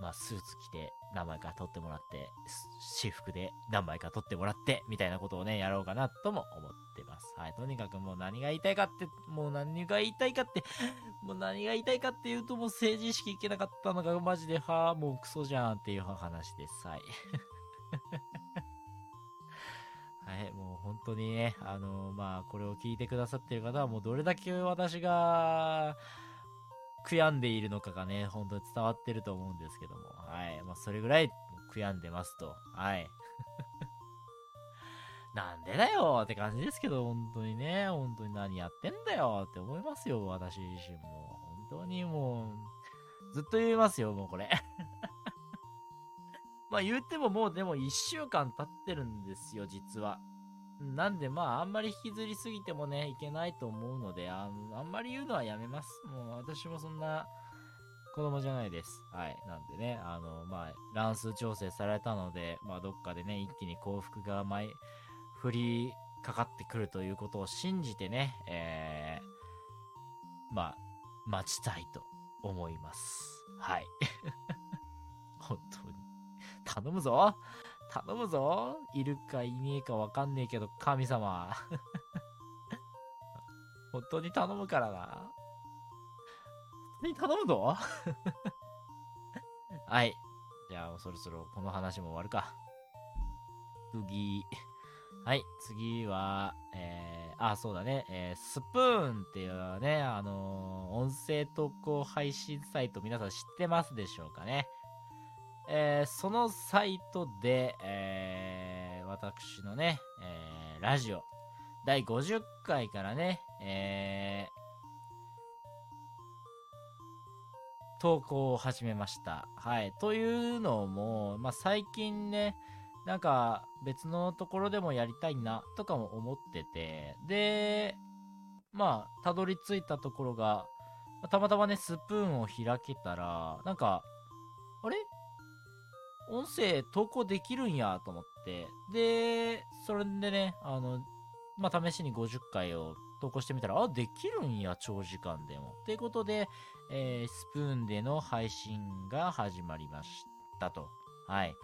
まあ、スーツ着て何枚か撮ってもらって、私服で何枚か撮ってもらって、みたいなことをね、やろうかなとも思ってます。はい。とにかくもう何が言いたいかって、もう何が言いたいかって、もう何が言いたいかっていうと、もう成人式行けなかったのがマジで、はあ、もうクソじゃんっていう話です。はい。<laughs> はい、もう本当にね、あのまあ、これを聞いてくださってる方は、もうどれだけ私が、悔やんでいるのかがね、本当に伝わってると思うんですけども、はい。まあ、それぐらい悔やんでますと、はい。<laughs> なんでだよって感じですけど、本当にね、本当に何やってんだよって思いますよ、私自身も。本当にもう、ずっと言いますよ、もうこれ。<laughs> まあ言ってももうでも1週間経ってるんですよ、実は。なんでまああんまり引きずりすぎてもねいけないと思うのでああんまり言うのはやめます。もう私もそんな子供じゃないです。はい。なんでねあのまあ乱数調整されたのでまあどっかでね一気に幸福が舞い降りかかってくるということを信じてねえー、まあ待ちたいと思います。はい。<laughs> 本当に。頼むぞ。頼むぞいるかいねえかわかんねえけど、神様。<laughs> 本当に頼むからな。本当に頼むぞ <laughs> はい。じゃあ、そろそろこの話も終わるか。次。はい、次は、えー、あ、そうだね、えー、スプーンっていうね、あのー、音声投稿配信サイト皆さん知ってますでしょうかね。えー、そのサイトで、えー、私のね、えー、ラジオ、第50回からね、えー、投稿を始めました。はい。というのも、まあ、最近ね、なんか別のところでもやりたいなとかも思ってて、で、まあ、たどり着いたところが、たまたまね、スプーンを開けたら、なんか、あれ？音声投稿できるんやと思って、で、それでね、あの、まあ、試しに50回を投稿してみたら、あ、できるんや、長時間でも。っていうことで、えー、スプーンでの配信が始まりましたと。はい。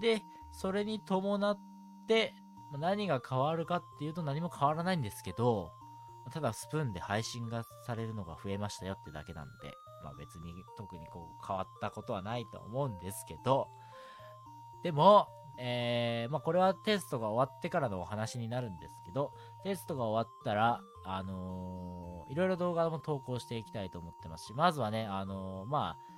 で、それに伴って、何が変わるかっていうと何も変わらないんですけど、ただスプーンで配信がされるのが増えましたよってだけなんで、まあ別に特にこう変わったことはないと思うんですけど、でも、えー、まあこれはテストが終わってからのお話になるんですけど、テストが終わったら、あのー、いろいろ動画も投稿していきたいと思ってますし、まずはね、あのー、まあ、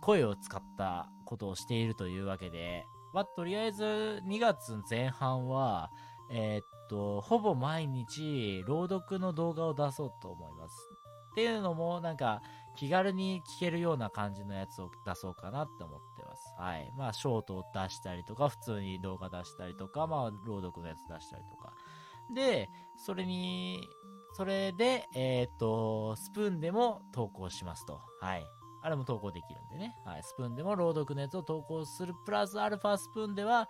声を使ったことをしているというわけで、まあ、とりあえず2月前半は、えー、っと、ほぼ毎日朗読の動画を出そうと思います。っていうのも、なんか、気軽に聞けるような感じのやつを出そうかなって思って。はい。まあ、ショートを出したりとか、普通に動画出したりとか、まあ、朗読のやつ出したりとか。で、それに、それで、えー、っと、スプーンでも投稿しますと。はい。あれも投稿できるんでね。はい。スプーンでも朗読のやつを投稿する。プラスアルファスプーンでは、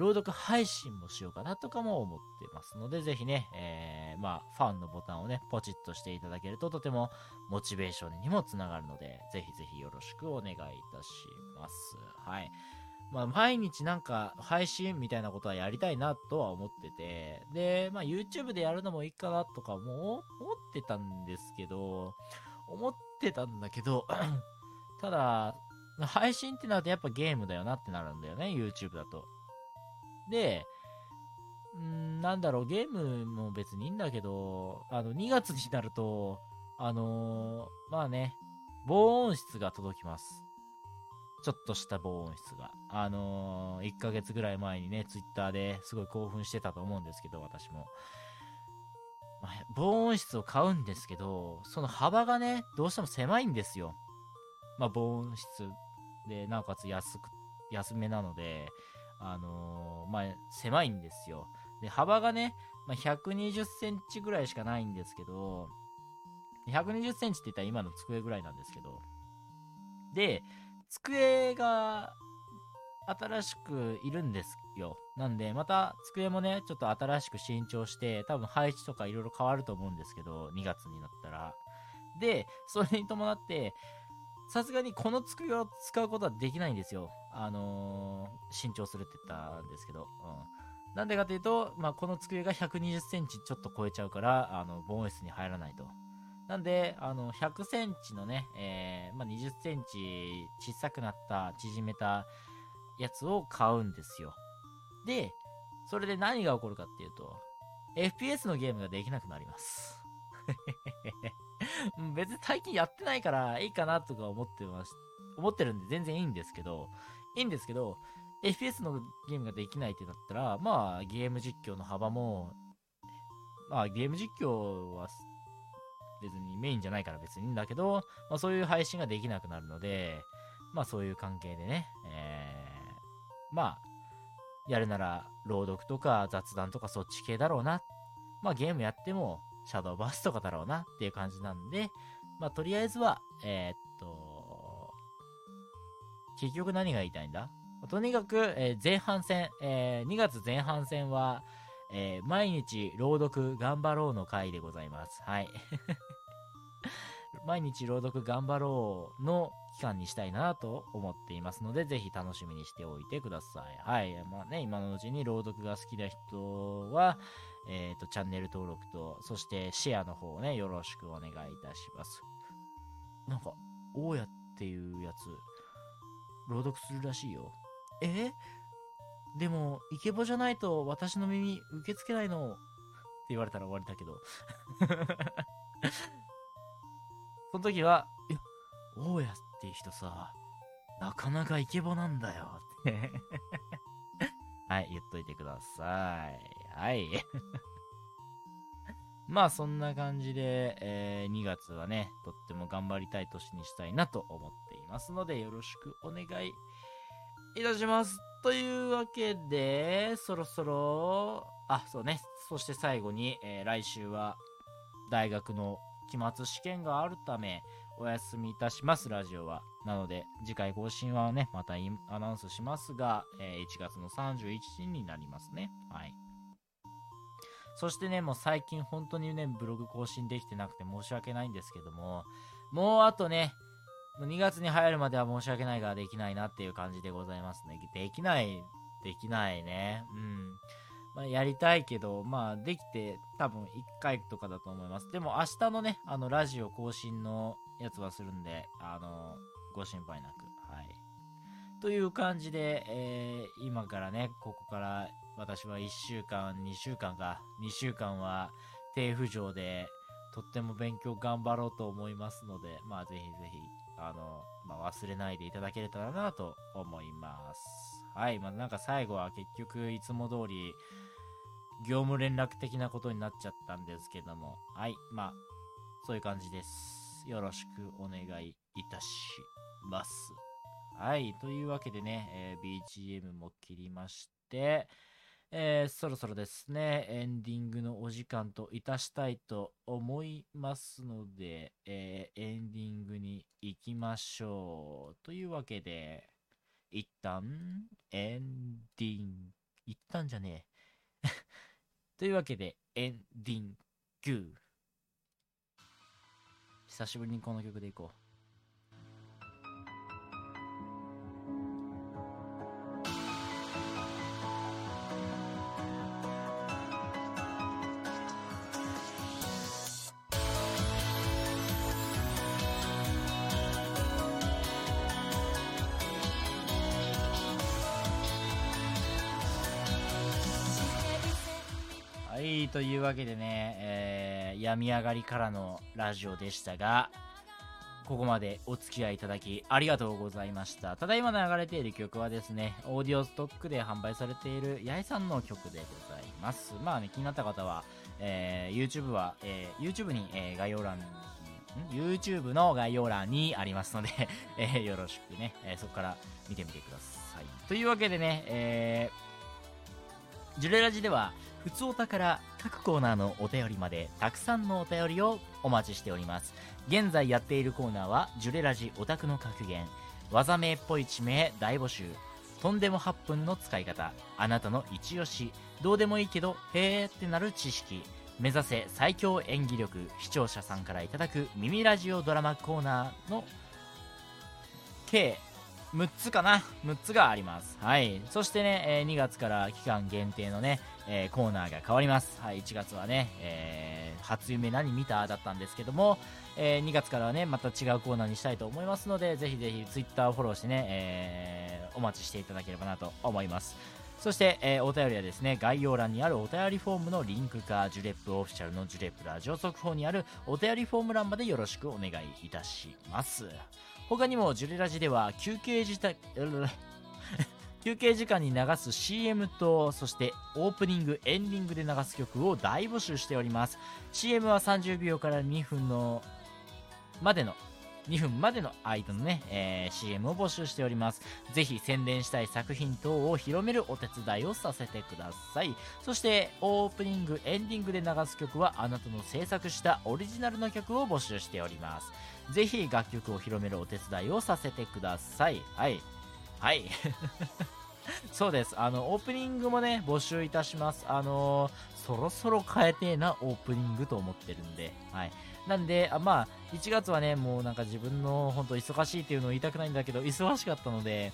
朗読配信もしようかなとかも思ってますので、ぜひね、えー、まあ、ファンのボタンをね、ポチッとしていただけるととてもモチベーションにもつながるので、ぜひぜひよろしくお願いいたします。はい。まあ、毎日なんか配信みたいなことはやりたいなとは思ってて、で、まあ、YouTube でやるのもいいかなとかも思ってたんですけど、思ってたんだけど、<clears throat> ただ、配信ってなるとやっぱゲームだよなってなるんだよね、YouTube だと。で、んなんだろう、ゲームも別にいいんだけど、あの、2月になると、あのー、まあね、防音室が届きます。ちょっとした防音室が。あのー、1ヶ月ぐらい前にね、Twitter ですごい興奮してたと思うんですけど、私も。まあ、防音室を買うんですけど、その幅がね、どうしても狭いんですよ。まあ、防音室で、なおかつ安く、安めなので、あのー、まあ、狭いんですよ。で、幅がね、まあ、120センチぐらいしかないんですけど、120センチって言ったら今の机ぐらいなんですけど、で、机が新しくいるんですよ。なんで、また机もね、ちょっと新しく新調して、多分配置とかいろいろ変わると思うんですけど、2月になったら。で、それに伴って、さすがにこの机を使うことはできないんですよ。あのー、新調するって言ったんですけど。うん。なんでかというと、まあ、この机が120センチちょっと超えちゃうから、あの、防音室に入らないと。なんで、あの、100センチのね、えー、まあ、20センチ小さくなった、縮めたやつを買うんですよ。で、それで何が起こるかっていうと、FPS のゲームができなくなります。<laughs> 別に最近やってないからいいかなとか思ってます。思ってるんで全然いいんですけど、いいんですけど、FPS のゲームができないってなったら、まあゲーム実況の幅も、まあゲーム実況は別にメインじゃないから別にいいんだけど、まあそういう配信ができなくなるので、まあそういう関係でね、えー、まあ、やるなら朗読とか雑談とかそっち系だろうな。まあゲームやってもシャドーバースとかだろうなっていう感じなんで、まあとりあえずは、えーっと、結局何が言いたいんだ？とにかく、えー前半戦、えー2月前半戦は、えー毎日朗読頑張ろうの回でございます。はい。<laughs> 毎日朗読頑張ろうの期間にしたいなと思っていますので、ぜひ楽しみにしておいてください。はい。まあね、今のうちに朗読が好きな人は、えっ、と、チャンネル登録と、そしてシェアの方をね、よろしくお願いいたします。なんか、大家っていうやつ、朗読するらしいよ。え？でも、イケボじゃないと私の耳受け付けないの？って言われたら終わりだけど。<laughs> その時は、いや、大家っていう人さ、なかなかイケボなんだよ。って。<laughs> はい、言っといてください。はい。<laughs> まあそんな感じで、えー2月はね、とっても頑張りたい年にしたいなと思っていますので、よろしくお願いいたします。というわけで、そろそろ、あ、そうね、そして最後に、えー来週は大学の期末試験があるため、お休みいたします、ラジオは。なので、次回更新はね、またアナウンスしますが、えー1月の31日になりますね。はい。そしてね、もう最近本当にね、ブログ更新できてなくて申し訳ないんですけども、もうあとね、もう2月に入るまでは申し訳ないができないなっていう感じでございますね。できない、できないね。うん。まあ、やりたいけど、まあ、できて多分1回とかだと思います。でも明日のね、あの、ラジオ更新のやつはするんで、あの、ご心配なく。はい。という感じで、えー今からね、ここから私は1週間、2週間か、2週間は低浮上で、とっても勉強頑張ろうと思いますので、まあぜひぜひ、あの、まあ、忘れないでいただけれたらなと思います。はい、まあなんか最後は結局いつも通り、業務連絡的なことになっちゃったんですけども、はい、まあ、そういう感じです。よろしくお願いいたします。はい、というわけでね、えー BGM も切りまして、えーそろそろですね、エンディングのお時間といたしたいと思いますので、えーエンディングに行きましょう。というわけで、一旦、エンディング、一旦じゃねえ。<laughs> というわけで、エンディング。久しぶりにこの曲でいこう。というわけでね、えー病み上がりからのラジオでしたが、ここまでお付き合いいただきありがとうございました。ただいま流れている曲はですね、オーディオストックで販売されている八重さんの曲でございます。まあね、気になった方は、えー YouTube は、えー YouTube に、えー概要欄に、YouTube の概要欄にありますので、<laughs> えーよろしくね、えーそこから見てみてください。というわけでね、えージュレラジでは、ふつおたから各コーナーのお便りまでたくさんのお便りをお待ちしております。現在やっているコーナーはジュレラジオタクの格言。技名っぽい地名大募集。とんでも8分の使い方あなたの一押し。どうでもいいけどへーってなる知識。目指せ。最強演技力視聴者さんからいただく耳ラジオドラマコーナーの計6つかな？6つがあります。はい。そしてね、え2月から期間限定のね、えーコーナーが変わりますはい1月はね、えー初夢何見ただったんですけども、えー2月からはねまた違うコーナーにしたいと思いますのでぜひぜひ Twitter をフォローしてね、えーお待ちしていただければなと思いますそして、えーお便りはですね、概要欄にあるお便りフォームのリンクか、ジュレップオフィシャルのジュレップラジオ速報にあるお便りフォーム欄までよろしくお願いいたします。他にもジュレラジでは休憩時間、休憩時間に流す CM と、そしてオープニング、エンディングで流す曲を大募集しております。CM は30秒から2分の、までの2分までの間のね、えー CM を募集しております。ぜひ宣伝したい作品等を広めるお手伝いをさせてください。そして、オープニング、エンディングで流す曲はあなたの制作したオリジナルの曲を募集しております。ぜひ楽曲を広めるお手伝いをさせてください。はい。はい。<laughs> そうです。あの、オープニングもね、募集いたします。あのーそろそろ変えてえなオープニングと思ってるんで、はい。なんで、あまあ、1月はね、もうなんか自分の本当忙しいっていうのを言いたくないんだけど、忙しかったので、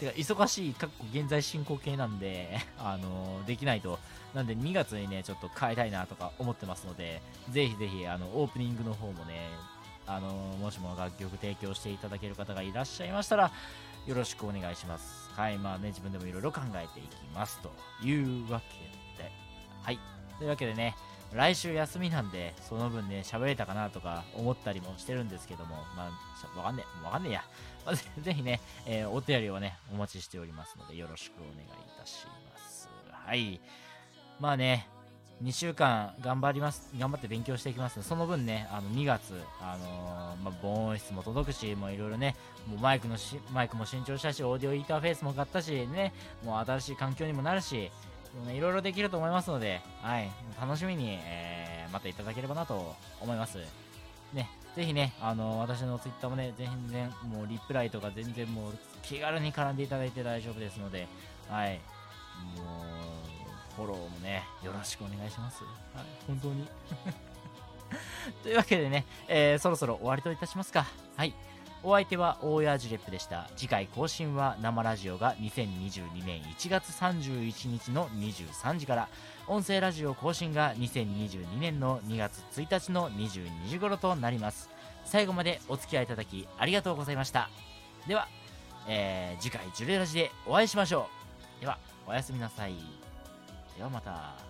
てか、忙しい、かっこ現在進行形なんで、<laughs> あのーできないと。なんで2月にね、ちょっと変えたいなとか思ってますので、ぜひぜひ、あの、オープニングの方もね、あのーもしも楽曲提供していただける方がいらっしゃいましたら、よろしくお願いします。はい、まあね、自分でもいろいろ考えていきます。というわけで、はい。というわけでね、来週休みなんで、その分ね、喋れたかなとか思ったりもしてるんですけども、まあ、わかんねえ、わかんねえや。<laughs> まあ、ぜひね、えーお便りをね、お待ちしておりますので、よろしくお願いいたします。はい。まあね、2週間頑張ります、頑張って勉強していきますその分ね、あの2月、あのーまあ、防音室も届くし、もういろいろね、もうマイクのし、マイクも新調したし、オーディオインターフェースも買ったし、ね、もう新しい環境にもなるし、いろいろできると思いますので、はい、楽しみに、えー、待っていただければなと思います。ね、ぜひね、あの私のツイッターもね、全然、もうリプライとか全然もう気軽に絡んでいただいて大丈夫ですので、はい、もう、フォローもね、よろしくお願いします。はい、本当に。<laughs> というわけでね、えーそろそろ終わりといたしますか。はい。お相手は大谷ジュレップでした。次回更新は生ラジオが2022年1月31日の23時から、音声ラジオ更新が2022年の2月1日の22時頃となります。最後までお付き合いいただきありがとうございました。では、えー次回ジュレラジでお会いしましょう。では、おやすみなさい。ではまた。